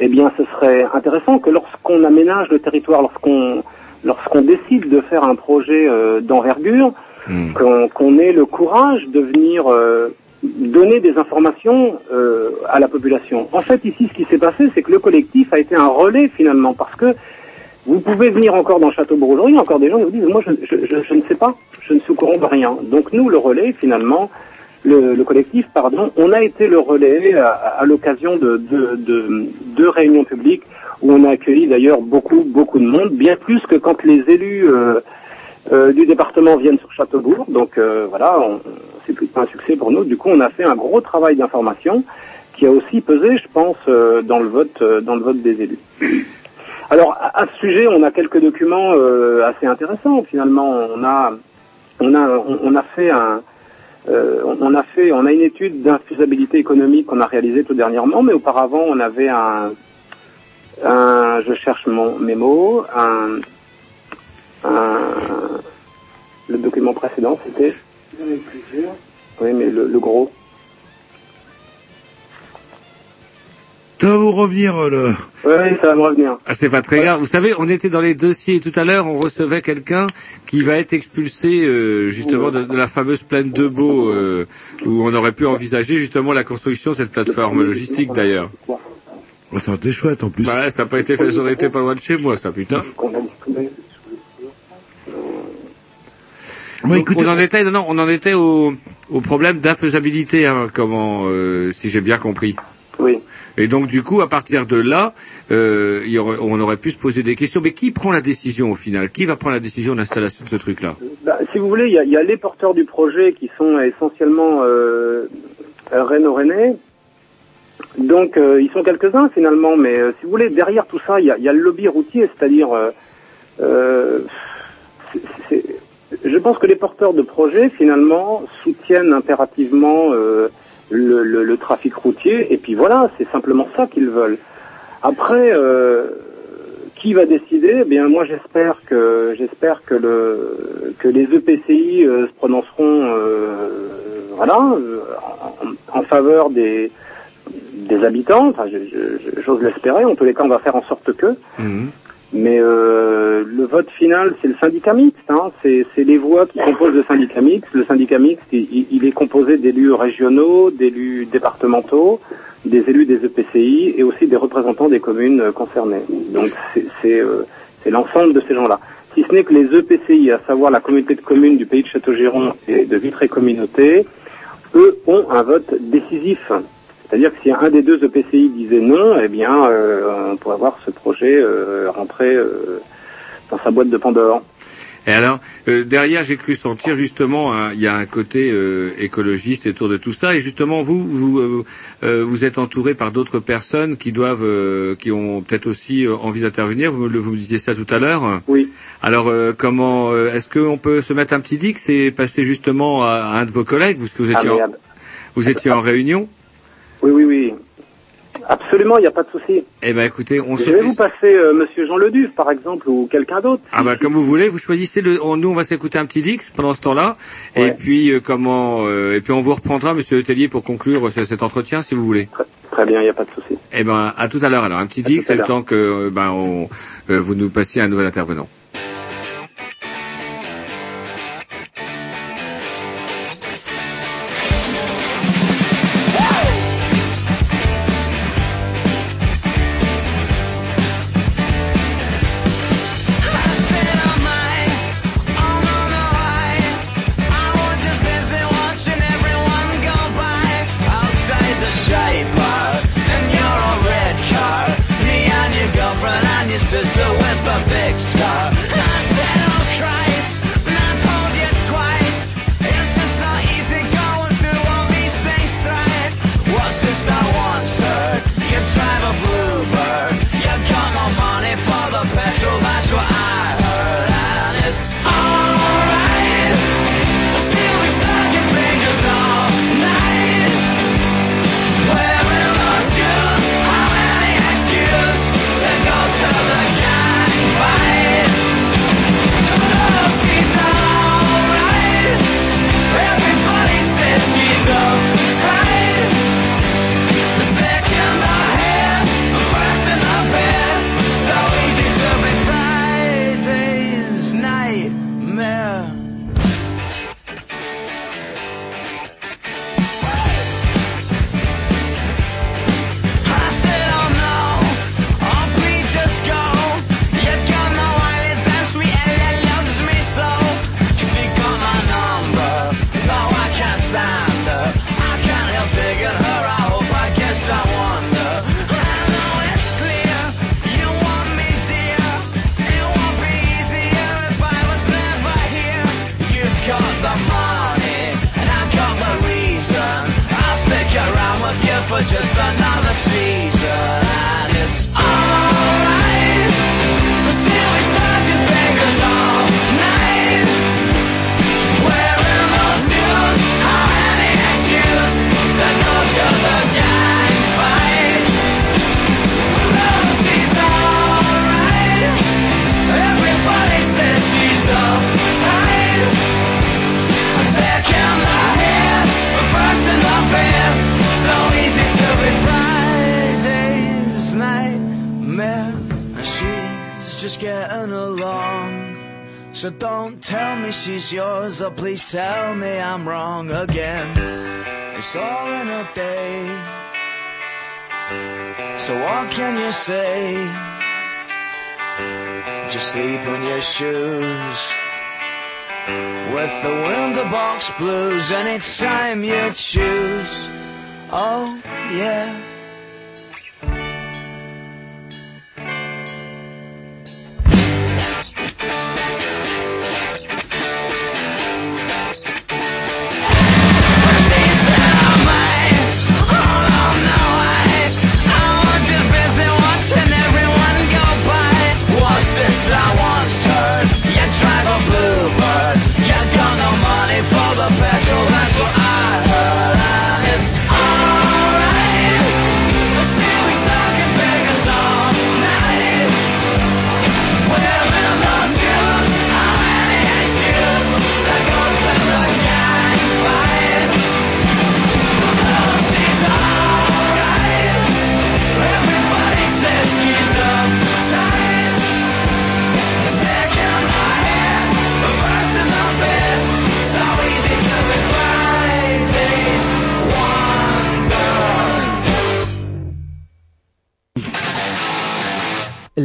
eh bien ce serait intéressant que lorsqu'on aménage le territoire, lorsqu'on lorsqu'on décide de faire un projet euh, d'envergure, qu'on qu'on ait le courage de venir euh, donner des informations euh, à la population. En fait, ici, ce qui s'est passé, c'est que le collectif a été un relais finalement, parce que vous pouvez venir encore dans Châteaubourg aujourd'hui, encore des gens qui vous disent, moi je, je, je- je ne sais pas, je ne suis au courant de rien. Donc nous, le relais, finalement, le, le collectif, pardon, on a été le relais à, l'occasion de deux de, deux réunions publiques où on a accueilli d'ailleurs beaucoup, beaucoup de monde, bien plus que quand les élus euh, euh, du département viennent sur Châteaubourg. Donc euh, voilà, c'est plutôt un succès pour nous. Du coup, on a fait un gros travail d'information qui a aussi pesé, je pense, euh, dans le vote, dans le vote des élus. Alors, à, ce sujet, on a quelques documents assez intéressants. Finalement, on a, on a, on a fait un, euh, on- a fait, on a une étude d'infaisabilité économique qu'on a réalisée tout dernièrement, mais auparavant on avait un, un je cherche mon, mes mots, un, un, le document précédent c'était, oui mais le, le gros, Ça va vous revenir, euh, le... oui ça va me revenir. Ah, c'est pas très grave. Vous savez, on était dans les dossiers tout à l'heure, on recevait quelqu'un qui va être expulsé euh, justement de, de la fameuse plaine de Beau, euh, où on aurait pu envisager justement la construction de cette plateforme logistique d'ailleurs. Oh, ça aurait été chouette en plus. Bah ouais, ça n'a pas été fait, ça aurait été pas loin de chez moi, ça putain. Donc, on en était, non, non, on en était au, au problème d'infaisabilité, hein, comment, euh, si j'ai bien compris. Oui. Et donc du coup, à partir de là, euh, il y aurait- on aurait pu se poser des questions. Mais qui prend la décision au final? Qui va prendre la décision d'installation de ce truc-là? Bah, si vous voulez, il y a, y a les porteurs du projet qui sont essentiellement euh, Renault-Rennais. Donc, euh, ils sont quelques-uns finalement, mais euh, si vous voulez, derrière tout ça, il y a, y a le lobby routier, c'est-à-dire, euh, euh, je pense que les porteurs de projet finalement soutiennent impérativement euh, le, le- le trafic routier, et puis voilà, c'est simplement ça qu'ils veulent. Après, euh, qui va décider? Eh bien, moi, j'espère que j'espère que le que les EPCI euh, se prononceront, euh, voilà, euh, en, faveur des des habitants. Enfin, j'ose l'espérer. En tous les cas, on va faire en sorte que. Mais euh, le vote final, c'est le syndicat mixte. Hein. C'est les voix qui composent le syndicat mixte. Le syndicat mixte, il, est composé d'élus régionaux, d'élus départementaux, des élus des EPCI et aussi des représentants des communes concernées. Donc euh, c'est l'ensemble de ces gens-là. Si ce n'est que les EPCI, à savoir la communauté de communes du pays de Château-Giron et de Vitré Communauté, eux ont un vote décisif. C'est-à-dire que si un des deux EPCI disait non, eh bien, euh, on pourrait voir ce projet euh, rentrer euh, dans sa boîte de Pandore. Et alors, euh, derrière, j'ai cru sentir justement, un- il y a un côté euh, écologiste autour de tout ça. Et justement, vous, vous, euh, vous êtes entouré par d'autres personnes qui doivent, euh, qui ont peut-être aussi envie d'intervenir. Vous, le- vous me disiez ça tout à l'heure. Oui. Alors, euh, comment, euh, est-ce qu'on peut se mettre un petit dix et passer justement à, un de vos collègues, parce que vous étiez, Ah, en, ab- vous étiez en réunion. Oui, oui, oui. Absolument, il n'y a pas de souci. Eh ben, écoutez, on Je se vais fait. vous passer euh, Monsieur Jean Leduc, par exemple, ou quelqu'un d'autre. Ah bah comme vous voulez, vous choisissez le. on- nous on va s'écouter un petit Dix pendant ce temps-là, et puis euh, comment euh, et puis on vous reprendra, Monsieur Letellier, pour conclure euh, cet entretien, si vous voulez. Très bien, il n'y a pas de souci. Eh ben à tout à l'heure alors, un petit À Dix, c'est le temps que euh, ben on, euh, vous nous passiez un nouvel intervenant. For just another season, getting along. So don't tell me she's yours, or please tell me I'm wrong again. It's all in a day. So what can you say? Just sleep in your shoes. With the window box blues, and it's time you choose. Oh, yeah.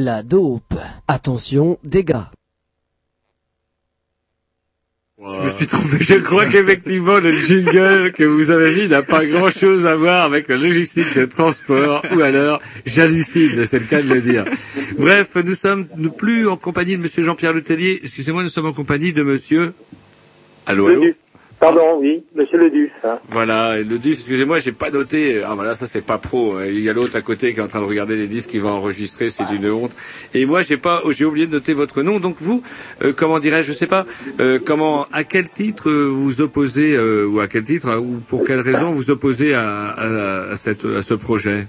La dope. Attention, dégâts. Je me suis trompé. Je crois qu'effectivement, le jingle que vous avez mis n'a pas grand chose à voir avec la logistique de transport, ou alors, j'hallucine, c'est le cas de le dire. Bref, nous sommes nous plus en compagnie de monsieur Jean-Pierre Letellier. Excusez-moi, nous sommes en compagnie de monsieur... Allô, allô? Pardon, oui, monsieur le Duf. Hein. Voilà, et le disque, excusez-moi, j'ai pas noté. Ah voilà, ça c'est pas pro. Il y a l'autre à côté qui est en train de regarder les disques qui va enregistrer, c'est une honte. Et moi, j'ai pas, j'ai oublié de noter votre nom. Donc vous, euh, comment dirais-je, je sais pas, euh, comment, à quel titre euh, vous opposez euh, ou à quel titre hein, ou pour quelle raison vous opposez à, à, à cette, à ce projet?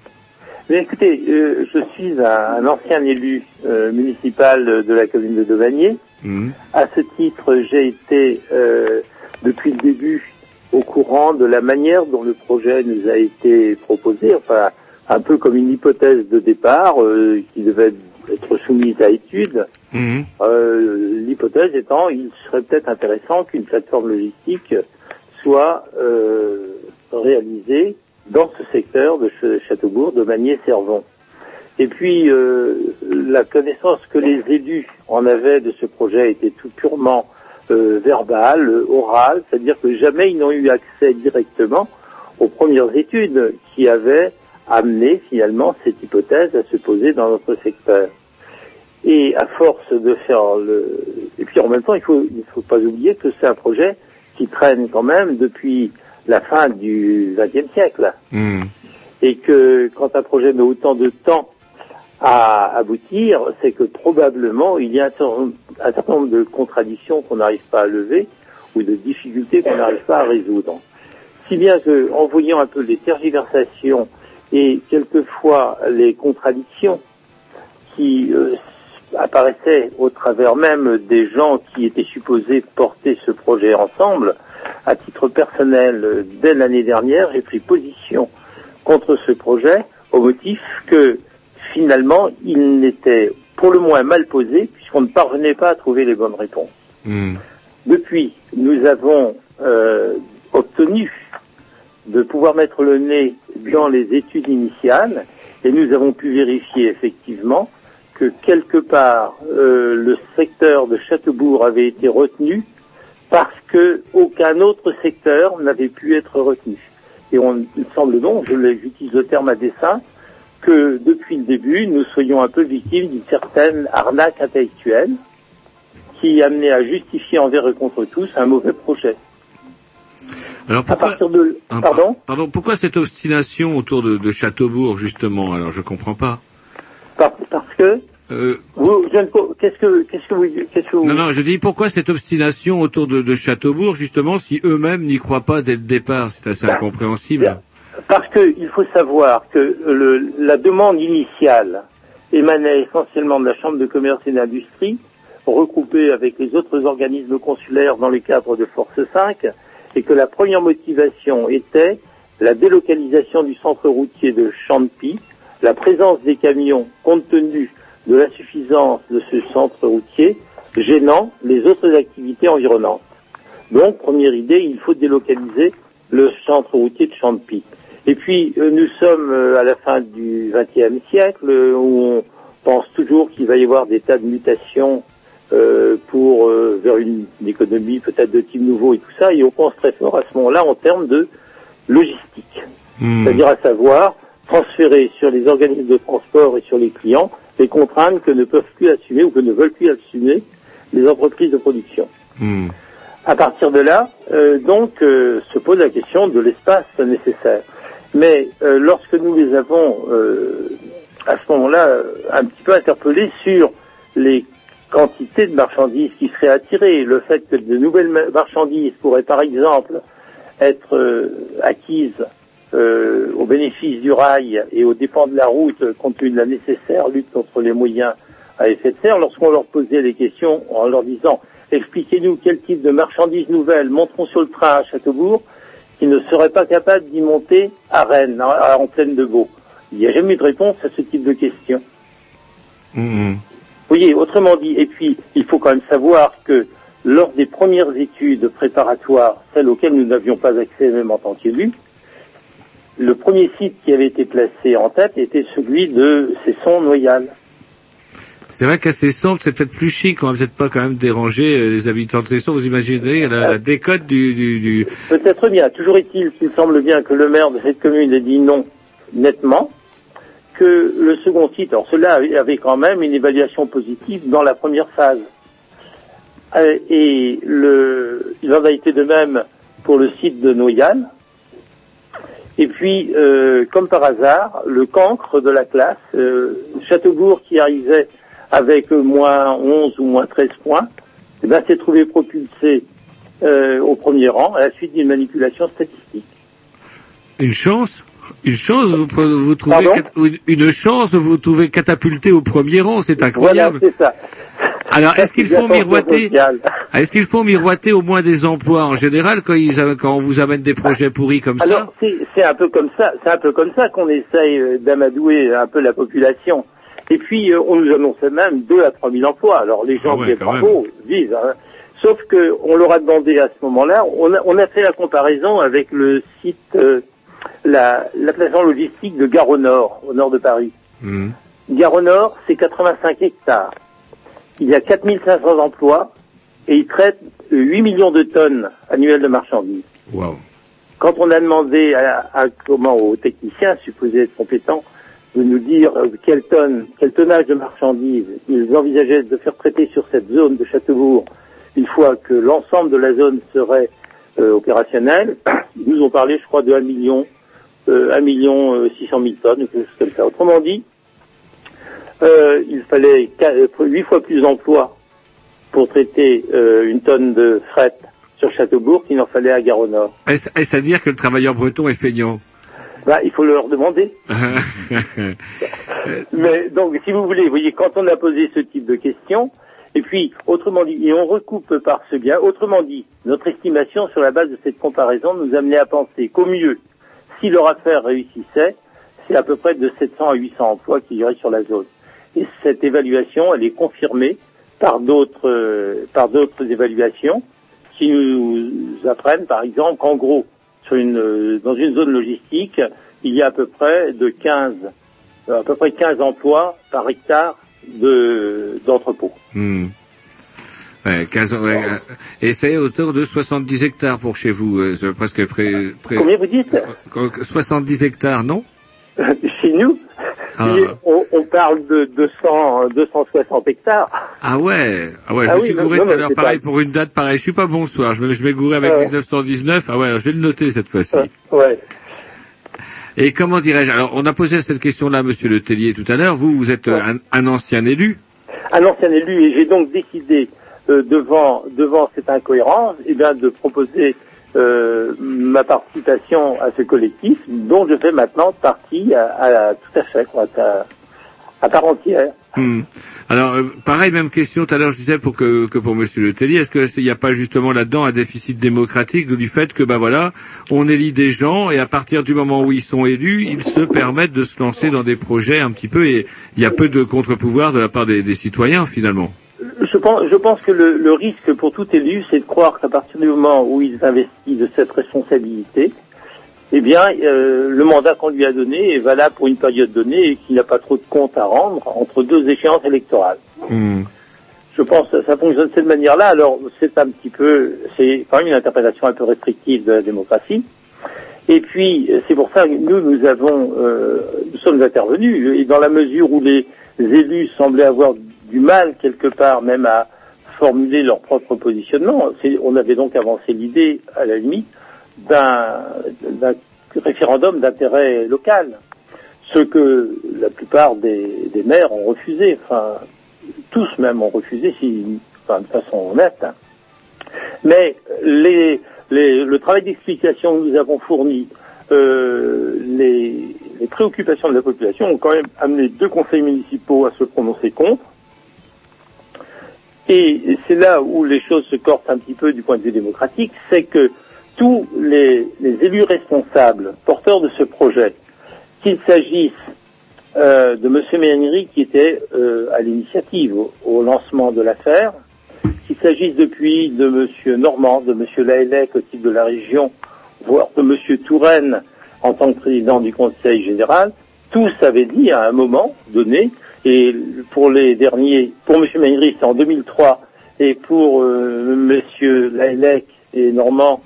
Mais écoutez, euh, je suis un, un ancien élu euh, municipal de la commune de Devanier. Mhm. À ce titre, j'ai été euh, depuis le début au courant de la manière dont le projet nous a été proposé, enfin un peu comme une hypothèse de départ euh, qui devait être soumise à étude. Mhm. Euh, L'hypothèse étant, il serait peut-être intéressant qu'une plateforme logistique soit euh, réalisée dans ce secteur de Ch- Châteaubourg, de Magnier-Servon. Et puis, euh, la connaissance que les élus en avaient de ce projet était tout purement euh, verbale, euh, orale, c'est-à-dire que jamais ils n'ont eu accès directement aux premières études qui avaient amené finalement cette hypothèse à se poser dans notre secteur. Et à force de faire le... Et puis en même temps, il faut, il faut pas oublier que c'est un projet qui traîne quand même depuis la fin du XXe siècle. Mhm. Et que quand un projet met autant de temps à aboutir, c'est que probablement il y a un certain, nombre de contradictions qu'on n'arrive pas à lever ou de difficultés qu'on n'arrive pas à résoudre. Si bien que, en voyant un peu les tergiversations et quelquefois les contradictions qui euh, apparaissaient au travers même des gens qui étaient supposés porter ce projet ensemble, à titre personnel, dès l'année dernière, j'ai pris position contre ce projet au motif que finalement il n'était pour le moins mal posé puisqu'on ne parvenait pas à trouver les bonnes réponses. Mhm. Depuis, nous avons euh, obtenu de pouvoir mettre le nez dans les études initiales et nous avons pu vérifier effectivement que quelque part euh, le secteur de Châteaubourg avait été retenu parce que aucun autre secteur n'avait pu être retenu. Et on, il semble donc, je j'utilise le terme à dessein, que depuis le début, nous soyons un peu victimes d'une certaine arnaque intellectuelle qui amenait à justifier envers et contre tous un mauvais projet. Alors À pourquoi, partir de... Ah, Pardon pardon, pourquoi cette obstination autour de, de Châteaubourg justement? Alors je comprends pas. Par- Parce que Euh, ne qu'est-ce que qu'est-ce que vous qu'est-ce que vous Non, non, je dis pourquoi cette obstination autour de, de Châteaubourg, justement, si eux-mêmes n'y croient pas dès le départ? C'est assez incompréhensible. Parce qu'il faut savoir que le, la demande initiale émanait essentiellement de la Chambre de commerce et d'industrie, regroupée avec les autres organismes consulaires dans le cadre de Force 5, et que la première motivation était la délocalisation du centre routier de Champy la présence des camions, compte tenu de l'insuffisance de ce centre routier, gênant les autres activités environnantes. Donc, première idée, il faut délocaliser le centre routier de Champy. Et puis, euh, nous sommes euh, à la fin du XXe siècle, euh, où on pense toujours qu'il va y avoir des tas de mutations euh, pour euh, vers une, une économie peut-être de type nouveau et tout ça, et on pense très fort à ce moment-là en termes de logistique, c'est-à-dire à savoir transférer sur les organismes de transport et sur les clients les contraintes que ne peuvent plus assumer ou que ne veulent plus assumer les entreprises de production. À partir de là, euh, donc, euh, se pose la question de l'espace nécessaire. Mais euh, lorsque nous les avons, euh, à ce moment-là, un petit peu interpellés sur les quantités de marchandises qui seraient attirées, le fait que de nouvelles ma- marchandises pourraient, par exemple, être euh, acquises euh, au bénéfice du rail et aux dépens de la route, compte tenu de la nécessaire lutte contre les moyens à effet de serre, lorsqu'on leur posait les questions en leur disant expliquez-nous quel type de marchandises nouvelles monteront sur le train à Châteaubourg, qui ne seraient pas capables d'y monter à Rennes, en, en pleine de Beau. Il n'y a jamais eu de réponse à ce type de questions. Vous voyez, autrement dit, et puis il faut quand même savoir que lors des premières études préparatoires, celles auxquelles nous n'avions pas accès même en tant qu'élus, le premier site qui avait été placé en tête était celui de Cesson-Noyal. C'est vrai qu'à Cesson, c'est peut-être plus chic, on va peut-être pas quand même déranger euh, les habitants de Cesson. Vous imaginez la, la décote du, du, du... Peut-être bien. Toujours est-il qu'il semble bien que le maire de cette commune ait dit non nettement, que le second site, alors cela avait quand même une évaluation positive dans la première phase. Euh, Et le, il en a été de même pour le site de Noyal. Et puis, euh, comme par hasard, le cancre de la classe, euh, Châteaubourg qui arrivait avec moins 11 ou moins 13 points, eh ben, s'est trouvé propulsé euh, au premier rang à la suite d'une manipulation statistique. Une chance Une chance, vous, vous trouvez Pardon une- chance, vous trouvez catapulté au premier rang, c'est incroyable. Voilà, c'est ça. Alors, est-ce qu'il faut miroiter. [laughs] Est-ce qu'il faut miroiter au moins des emplois en général quand, ils, quand on vous amène des projets pourris comme ça Alors c'est c'est un peu comme ça, c'est un peu comme ça qu'on essaye euh, d'amadouer un peu la population. Et puis euh, on nous annonçait même 2 à 3 000 emplois. Alors les gens Ah ouais, qui bravo disent. hein. Sauf que on leur a demandé à ce moment-là, on a, on a fait la comparaison avec le site, euh, la, la plateforme logistique de Gare au Nord, au nord de Paris. Hmm. Gare au Nord, c'est 85 hectares. Il y a 4500 emplois et ils traitent euh, 8 millions de tonnes annuelles de marchandises. Wow. Quand on a demandé à, à- comment aux techniciens supposés être compétents de nous dire euh, quelle tonne, quel tonnage de marchandises ils envisageaient de faire traiter sur cette zone de Châteaubourg une fois que l'ensemble de la zone serait euh, opérationnel, ils [clears throat] nous ont parlé, je crois, de 1 million, euh, 1 million euh, 600 000 tonnes, quelque chose comme ça. Autrement dit, euh, il fallait 8 fois plus d'emplois pour traiter euh, une tonne de fret sur Châteaubourg qu'il n'en fallait à Gare est-ce à dire que le travailleur breton est feignant? Bah, il faut leur demander. [laughs] Mais donc, si vous voulez, vous voyez, quand on a posé ce type de questions, et puis, autrement dit, et on recoupe par ce bien, autrement dit, notre estimation sur la base de cette comparaison nous amenait à penser qu'au mieux, si leur affaire réussissait, c'est à peu près de 700 à 800 emplois qui iraient sur la zone. Et cette évaluation, elle est confirmée par d'autres, euh, par d'autres évaluations qui nous apprennent, par exemple, qu'en gros, sur une, euh, dans une zone logistique, il y a à peu près de 15, euh, à peu près 15 emplois par hectare de, d'entrepôt. Hmm. Ouais, 15 ans, ouais, euh, et c'est autour de 70 hectares pour chez vous, euh, presque près, près... Combien vous dites? 70 hectares, non? [laughs] Chez nous, Ah. on, on parle de 200, 260 hectares. Ah ouais, ah ouais, je Ah me suis gouré non, tout à l'heure, pareil, pas- pour une date pareille. Je suis pas bon ce soir, je me, je m'ai gouré avec Ouais. 1919. Ah ouais, alors je vais le noter cette fois-ci. Ouais. Et comment dirais-je? Alors, on a posé cette question-là, Monsieur Le Tellier, tout à l'heure. Vous, vous êtes un, un ancien élu. un ancien élu et j'ai donc décidé euh, devant devant cette incohérence eh bien de proposer euh, ma participation à ce collectif dont je fais maintenant partie à, à- tout à fait quoi, à, à part entière. Hmm. Alors, euh, pareil, même question tout à l'heure, je disais pour que, que pour Monsieur Le Tellier, est-ce qu'il n'y a pas justement là-dedans un déficit démocratique du fait que, ben voilà, on élit des gens et à partir du moment où ils sont élus, ils se permettent de se lancer dans des projets un petit peu et il y a peu de contre-pouvoir de la part des, des citoyens finalement. Je pense, je pense que le, le risque pour tout élu, c'est de croire qu'à partir du moment où il s'investit de cette responsabilité, eh bien, euh, le mandat qu'on lui a donné est valable pour une période donnée et qu'il n'a pas trop de compte à rendre entre deux échéances électorales. Je pense que ça fonctionne de cette manière-là. Alors, c'est un petit peu, c'est quand même une interprétation un peu restrictive de la démocratie. Et puis, c'est pour ça que nous, nous avons, euh, nous sommes intervenus. Et dans la mesure où les élus semblaient avoir du mal quelque part même à formuler leur propre positionnement, on avait donc avancé l'idée, à la limite, d'un référendum d'intérêt local, ce que la plupart des, maires ont refusé, enfin tous même ont refusé, si, enfin, de façon honnête. Mais les, les- le travail d'explication que nous avons fourni, euh, les, les préoccupations de la population ont quand même amené deux conseils municipaux à se prononcer contre. Et c'est là où les choses se cortent un petit peu du point de vue démocratique, c'est que tous les, élus responsables, porteurs de ce projet, qu'il s'agisse euh, de M. Méhaniry qui était euh, à l'initiative au, lancement de l'affaire, qu'il s'agisse depuis de M. Normand, de M. Laellec au titre de la région, voire de M. Touraine en tant que président du Conseil général, tous avaient dit à un moment donné, et pour les derniers, pour M. Méhaniry c'est en 2003, et pour euh, M. Laellec et Normand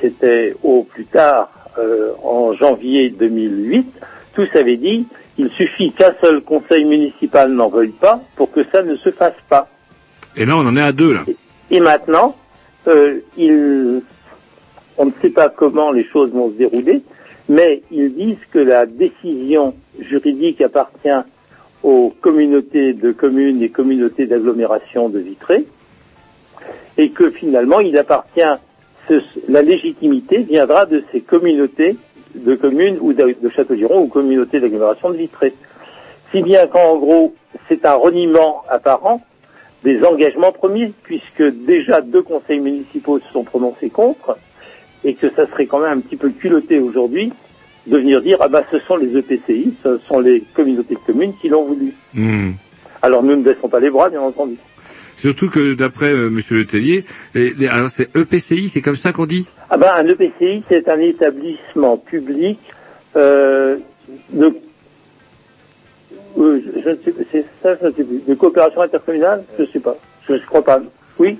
c'était au plus tard euh, en janvier 2008, tous avaient dit il suffit qu'un seul conseil municipal n'en veuille pas pour que ça ne se fasse pas. Et là, on en est à deux là. Et maintenant, euh, il- on ne sait pas comment les choses vont se dérouler, mais ils disent que la décision juridique appartient aux communautés de communes et communautés d'agglomération de Vitré, et que finalement, il appartient, ce- la légitimité viendra de ces communautés de communes ou de, Château-Giron ou communautés d'agglomération de Vitré. Si bien qu'en gros, c'est un reniement apparent des engagements promis, puisque déjà deux conseils municipaux se sont prononcés contre, et que ça serait quand même un petit peu culotté aujourd'hui de venir dire ah bah ce sont les EPCI, ce sont les communautés de communes qui l'ont voulu. Hmm. Alors nous ne baissons pas les bras, bien entendu. Surtout que d'après euh, Monsieur Le Tellier, les- les- alors c'est EPCI, c'est comme ça qu'on dit? Ah ben un EPCI c'est un établissement public euh, de euh, je, ne sais pas, c'est ça, je ne sais plus, de coopération intercommunale, je ne sais pas, je ne crois pas. Oui,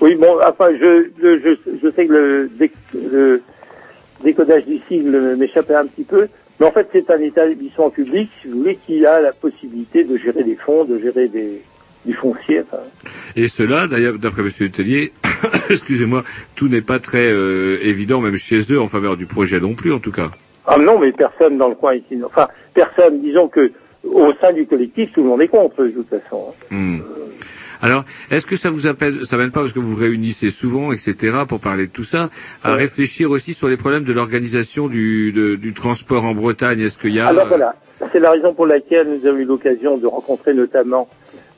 oui bon, enfin je je, je, je sais que le, le décodage du sigle m'échappait un petit peu, mais en fait c'est un établissement public, si vous voulez, qui a la possibilité de gérer des fonds, de gérer des du foncier. Enfin, Et cela, d'ailleurs, d'après Le Tellier, [coughs] excusez-moi, tout n'est pas très euh, évident, même chez eux, en faveur du projet non plus, en tout cas. Ah non, mais personne dans le coin ici. Enfin, personne. Disons que au sein du collectif, tout le monde est contre, de toute façon. hein. Alors, est-ce que ça vous appelle, ça mène pas parce que vous vous réunissez souvent, etc., pour parler de tout ça, à réfléchir aussi sur les problèmes de l'organisation du, de- du transport en Bretagne? Est-ce qu'il y a Alors voilà, c'est la raison pour laquelle nous avons eu l'occasion de rencontrer notamment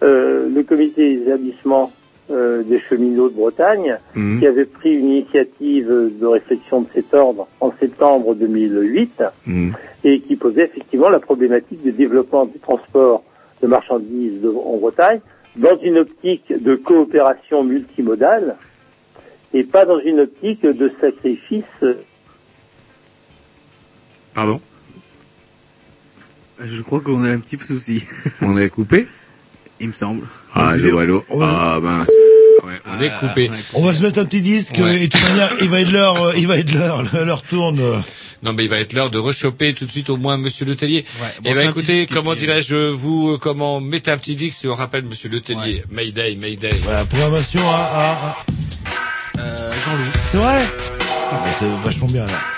euh, le comité d'établissement euh, des cheminots de Bretagne, Mhm. qui avait pris une initiative de réflexion de cet ordre en septembre 2008 Hmm. et qui posait effectivement la problématique du développement du transport de marchandises de- en Bretagne dans une optique de coopération multimodale et pas dans une optique de sacrifice Pardon? Je crois qu'on a un petit souci. On est coupé? Il me semble. Ah, allô, allô. On va- Ah, mince. Ouais, on est coupé. On va se mettre un petit disque Ouais. et de toute manière, il va être l'heure, euh, il va être l'heure, l'heure tourne. Euh. Non, mais il va être l'heure de rechoper tout de suite au moins Monsieur Le Tellier. bon, eh ben, écoutez, comment et dirais-je, vous, euh, comment mettez un petit disque si on rappelle Monsieur Le Tellier. Mayday, Mayday. Voilà, programmation à, à, à- Jean-Loup. C'est vrai? Ah, C'est vachement bien là.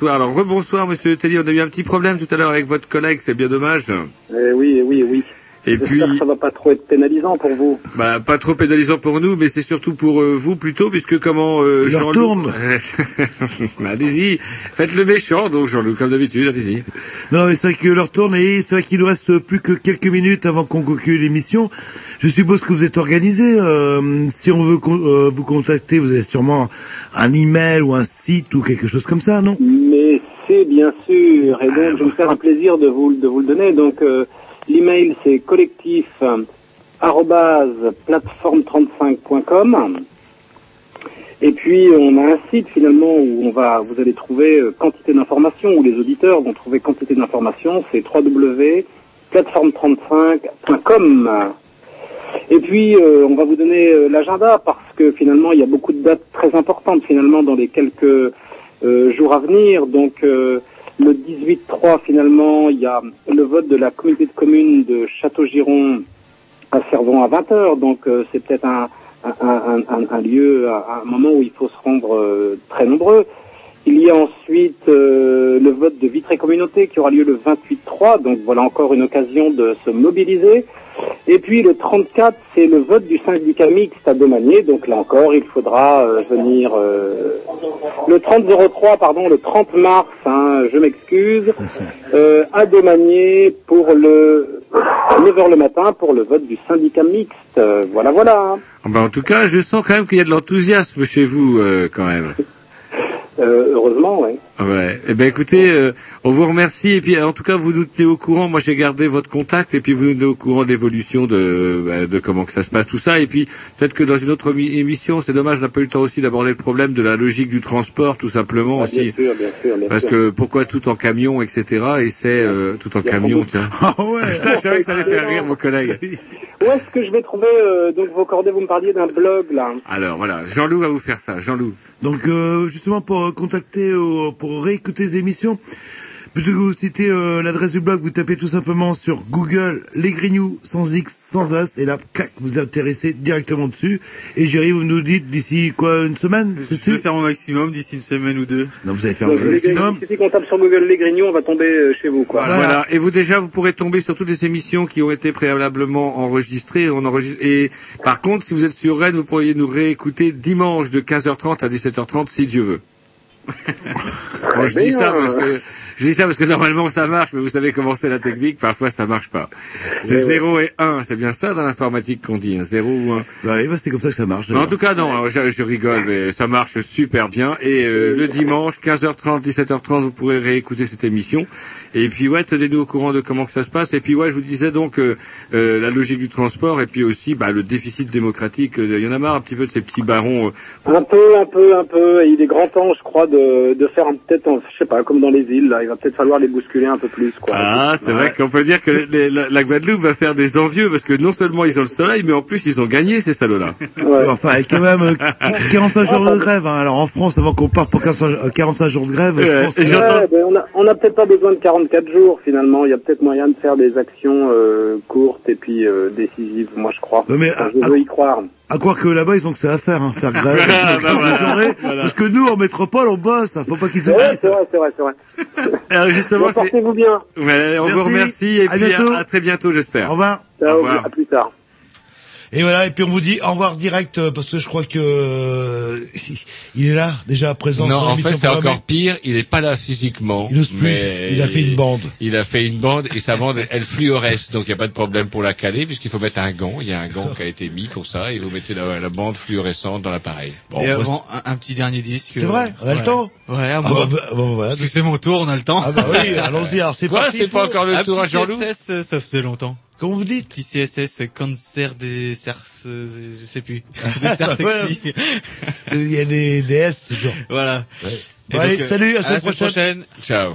Bonsoir. Alors, rebonsoir, monsieur Telly. On a eu un petit problème tout à l'heure avec votre collègue, c'est bien dommage. Eh oui, oui, oui. Et puis- que ça va pas trop être pénalisant pour vous. Bah, pas trop pénalisant pour nous, mais c'est surtout pour euh, vous plutôt, puisque comment euh, Jean-Loup- tourne. [laughs] Bah, allez-y, faites le méchant, donc Jean-Loup, comme d'habitude, allez-y. Non, mais c'est vrai que leur tourne et c'est vrai qu'il nous reste plus que quelques minutes avant qu'on conclue l'émission. Je suppose que vous êtes organisé. euh, si on veut euh, vous contacter, vous avez sûrement un email ou un site ou quelque chose comme ça, non? Mais c'est bien sûr, et donc je vais me faire un plaisir de vous, de vous le donner. Donc euh, l'email c'est collectif euh, arobase plateforme35.com. Et puis on a un site finalement où on va, vous allez trouver euh, quantité d'informations, où les auditeurs vont trouver quantité d'informations, c'est www.plateforme35.com. Et puis euh, on va vous donner euh, l'agenda parce que finalement il y a beaucoup de dates très importantes finalement dans les quelques euh, jours à venir. Donc euh, le 18-3 finalement il y a le vote de la communauté de communes de Château-Giron à Servon à 20h. Donc euh, c'est peut-être un, un, un, un- lieu, un, un moment où il faut se rendre euh, très nombreux. Il y a ensuite euh, le vote de Vitré Communauté qui aura lieu le 28-3, donc voilà encore une occasion de se mobiliser. Et puis le 34, c'est le vote du syndicat mixte à Domanier, donc là encore, il faudra euh, venir... euh, le 30-03, pardon, le 30 mars, hein, je m'excuse, [laughs] euh, à Domanier pour le 9h le matin pour le vote du syndicat mixte. Euh, voilà, voilà. hein. Ah bah, en tout cas, je sens quand même qu'il y a de l'enthousiasme chez vous, euh, quand même. Euh, heureusement, ouais. Ouais. Eh ben écoutez, euh, on vous remercie et puis en tout cas vous nous tenez au courant. Moi j'ai gardé votre contact et puis vous nous tenez au courant de l'évolution de bah, de comment que ça se passe tout ça. Et puis peut-être que dans une autre émi- émission, c'est dommage, on n'a pas eu le temps aussi d'aborder le problème de la logique du transport tout simplement Ah, aussi. bien sûr, bien sûr, bien Parce sûr. que pourquoi tout en camion, etc. Et c'est euh, tout en camion, tiens. Ah ouais. [laughs] Ça, c'est vrai que ça allait faire rire vos collègues. Où est-ce que je vais trouver euh, donc vos coordonnées? Vous me parliez d'un blog là. Alors voilà, Jean-Loup va vous faire ça. Jean-Loup. Donc euh, justement pour euh, contacter, euh, pour réécouter les émissions, plutôt que vous citer euh, l'adresse du blog, vous tapez tout simplement sur Google les Grignoux sans X, sans As, et là, clac, vous intéressez directement dessus. Et Jerry, vous nous dites d'ici quoi, une semaine Je vais faire mon maximum d'ici une semaine ou deux. Non, vous allez faire Donc, les- maximum. suffit qu'on tape sur Google les Grignons, on va tomber euh, chez vous quoi. Voilà. Et vous déjà, vous pourrez tomber sur toutes les émissions qui ont été préalablement enregistrées. On enregistre. Et par contre, si vous êtes sur Rennes, vous pourriez nous réécouter dimanche de 15h30 à 17h30 si Dieu veut. Bon, je dis ça parce que je dis ça parce que normalement ça marche, mais vous savez comment c'est la technique. Parfois ça marche pas. C'est Mais ouais. 0 et 1, c'est bien ça dans l'informatique qu'on dit, 0 ou 1. Bah, oui, bah, c'est comme ça que ça marche. En tout cas, non, alors, je, je rigole, mais ça marche super bien. Et euh, le dimanche, 15h30, 17h30, vous pourrez réécouter cette émission. Et puis, ouais, tenez-nous au courant de comment que ça se passe. Et puis, ouais, je vous disais donc euh, euh, la logique du transport et puis aussi bah, le déficit démocratique. euh, Il y en a marre un petit peu de ces petits barons. euh, Un peu, un peu, un peu. Et il est grand temps, je crois, de, de faire un- peut-être, je sais pas, comme dans les îles. Là, il va peut-être falloir les bousculer un peu plus, quoi. Ah, c'est vrai qu'on peut dire que les- la, la Guadeloupe va faire des envieux parce que non seulement ils ont le soleil, mais en plus ils ont gagné ces salauds-là. Enfin, avec quand même euh, 45 [laughs] jours de grève. Hein. Alors en France, avant qu'on parte pour 45, euh, 45 jours de grève, je Ouais, pense que... Ouais, ben, on a, on a peut-être pas besoin de 44 jours finalement. Il y a peut-être moyen de faire des actions euh, courtes et puis euh, décisives. Moi, je crois. Ouais, mais Enfin, à- je veux y croire. À croire que là-bas, ils ont que ça à faire, hein, faire [laughs] grève. Voilà, toute la voilà, journée. voilà. Parce que nous, en métropole, on bosse. hein. Faut pas qu'ils Ouais, oublient c'est ça. vrai, c'est vrai, c'est vrai. [laughs] Alors justement, Bon, c'est... Portez-vous bien. Ouais, on vous Merci. remercie et À puis bientôt. à, à très bientôt, j'espère. Au revoir. Ciao, Au revoir. À plus tard. Et voilà, et puis on vous dit au revoir direct, euh, parce que je crois que euh, [laughs] il est là, déjà présent Non, sur en fait, c'est encore pire. Il n'est pas là physiquement. Il plus. mais Il a fait une bande. Il a fait une bande et sa bande, elle fluoresce. Donc, il n'y a pas de problème pour la caler puisqu'il faut mettre un gant. Il y a un gant qui a été mis comme ça et vous mettez la, la bande fluorescente dans l'appareil. Bon, et avant, un, un petit dernier disque. C'est vrai, on a le temps Ouais, à Ah bah, bah, bon, voilà. Parce que c'est mon tour, on a le temps. Ah bah oui, allons-y, alors c'est Quoi, parti. c'est pas encore le Un tour à Jean-Loup ça faisait longtemps. Comment vous dites Petit CSS, cancer des cerces, euh, je sais plus. [laughs] Des cerces sexy. Il y a des, des S toujours. Voilà. Ouais. Allez, euh, salut, à la semaine prochaine. Ciao.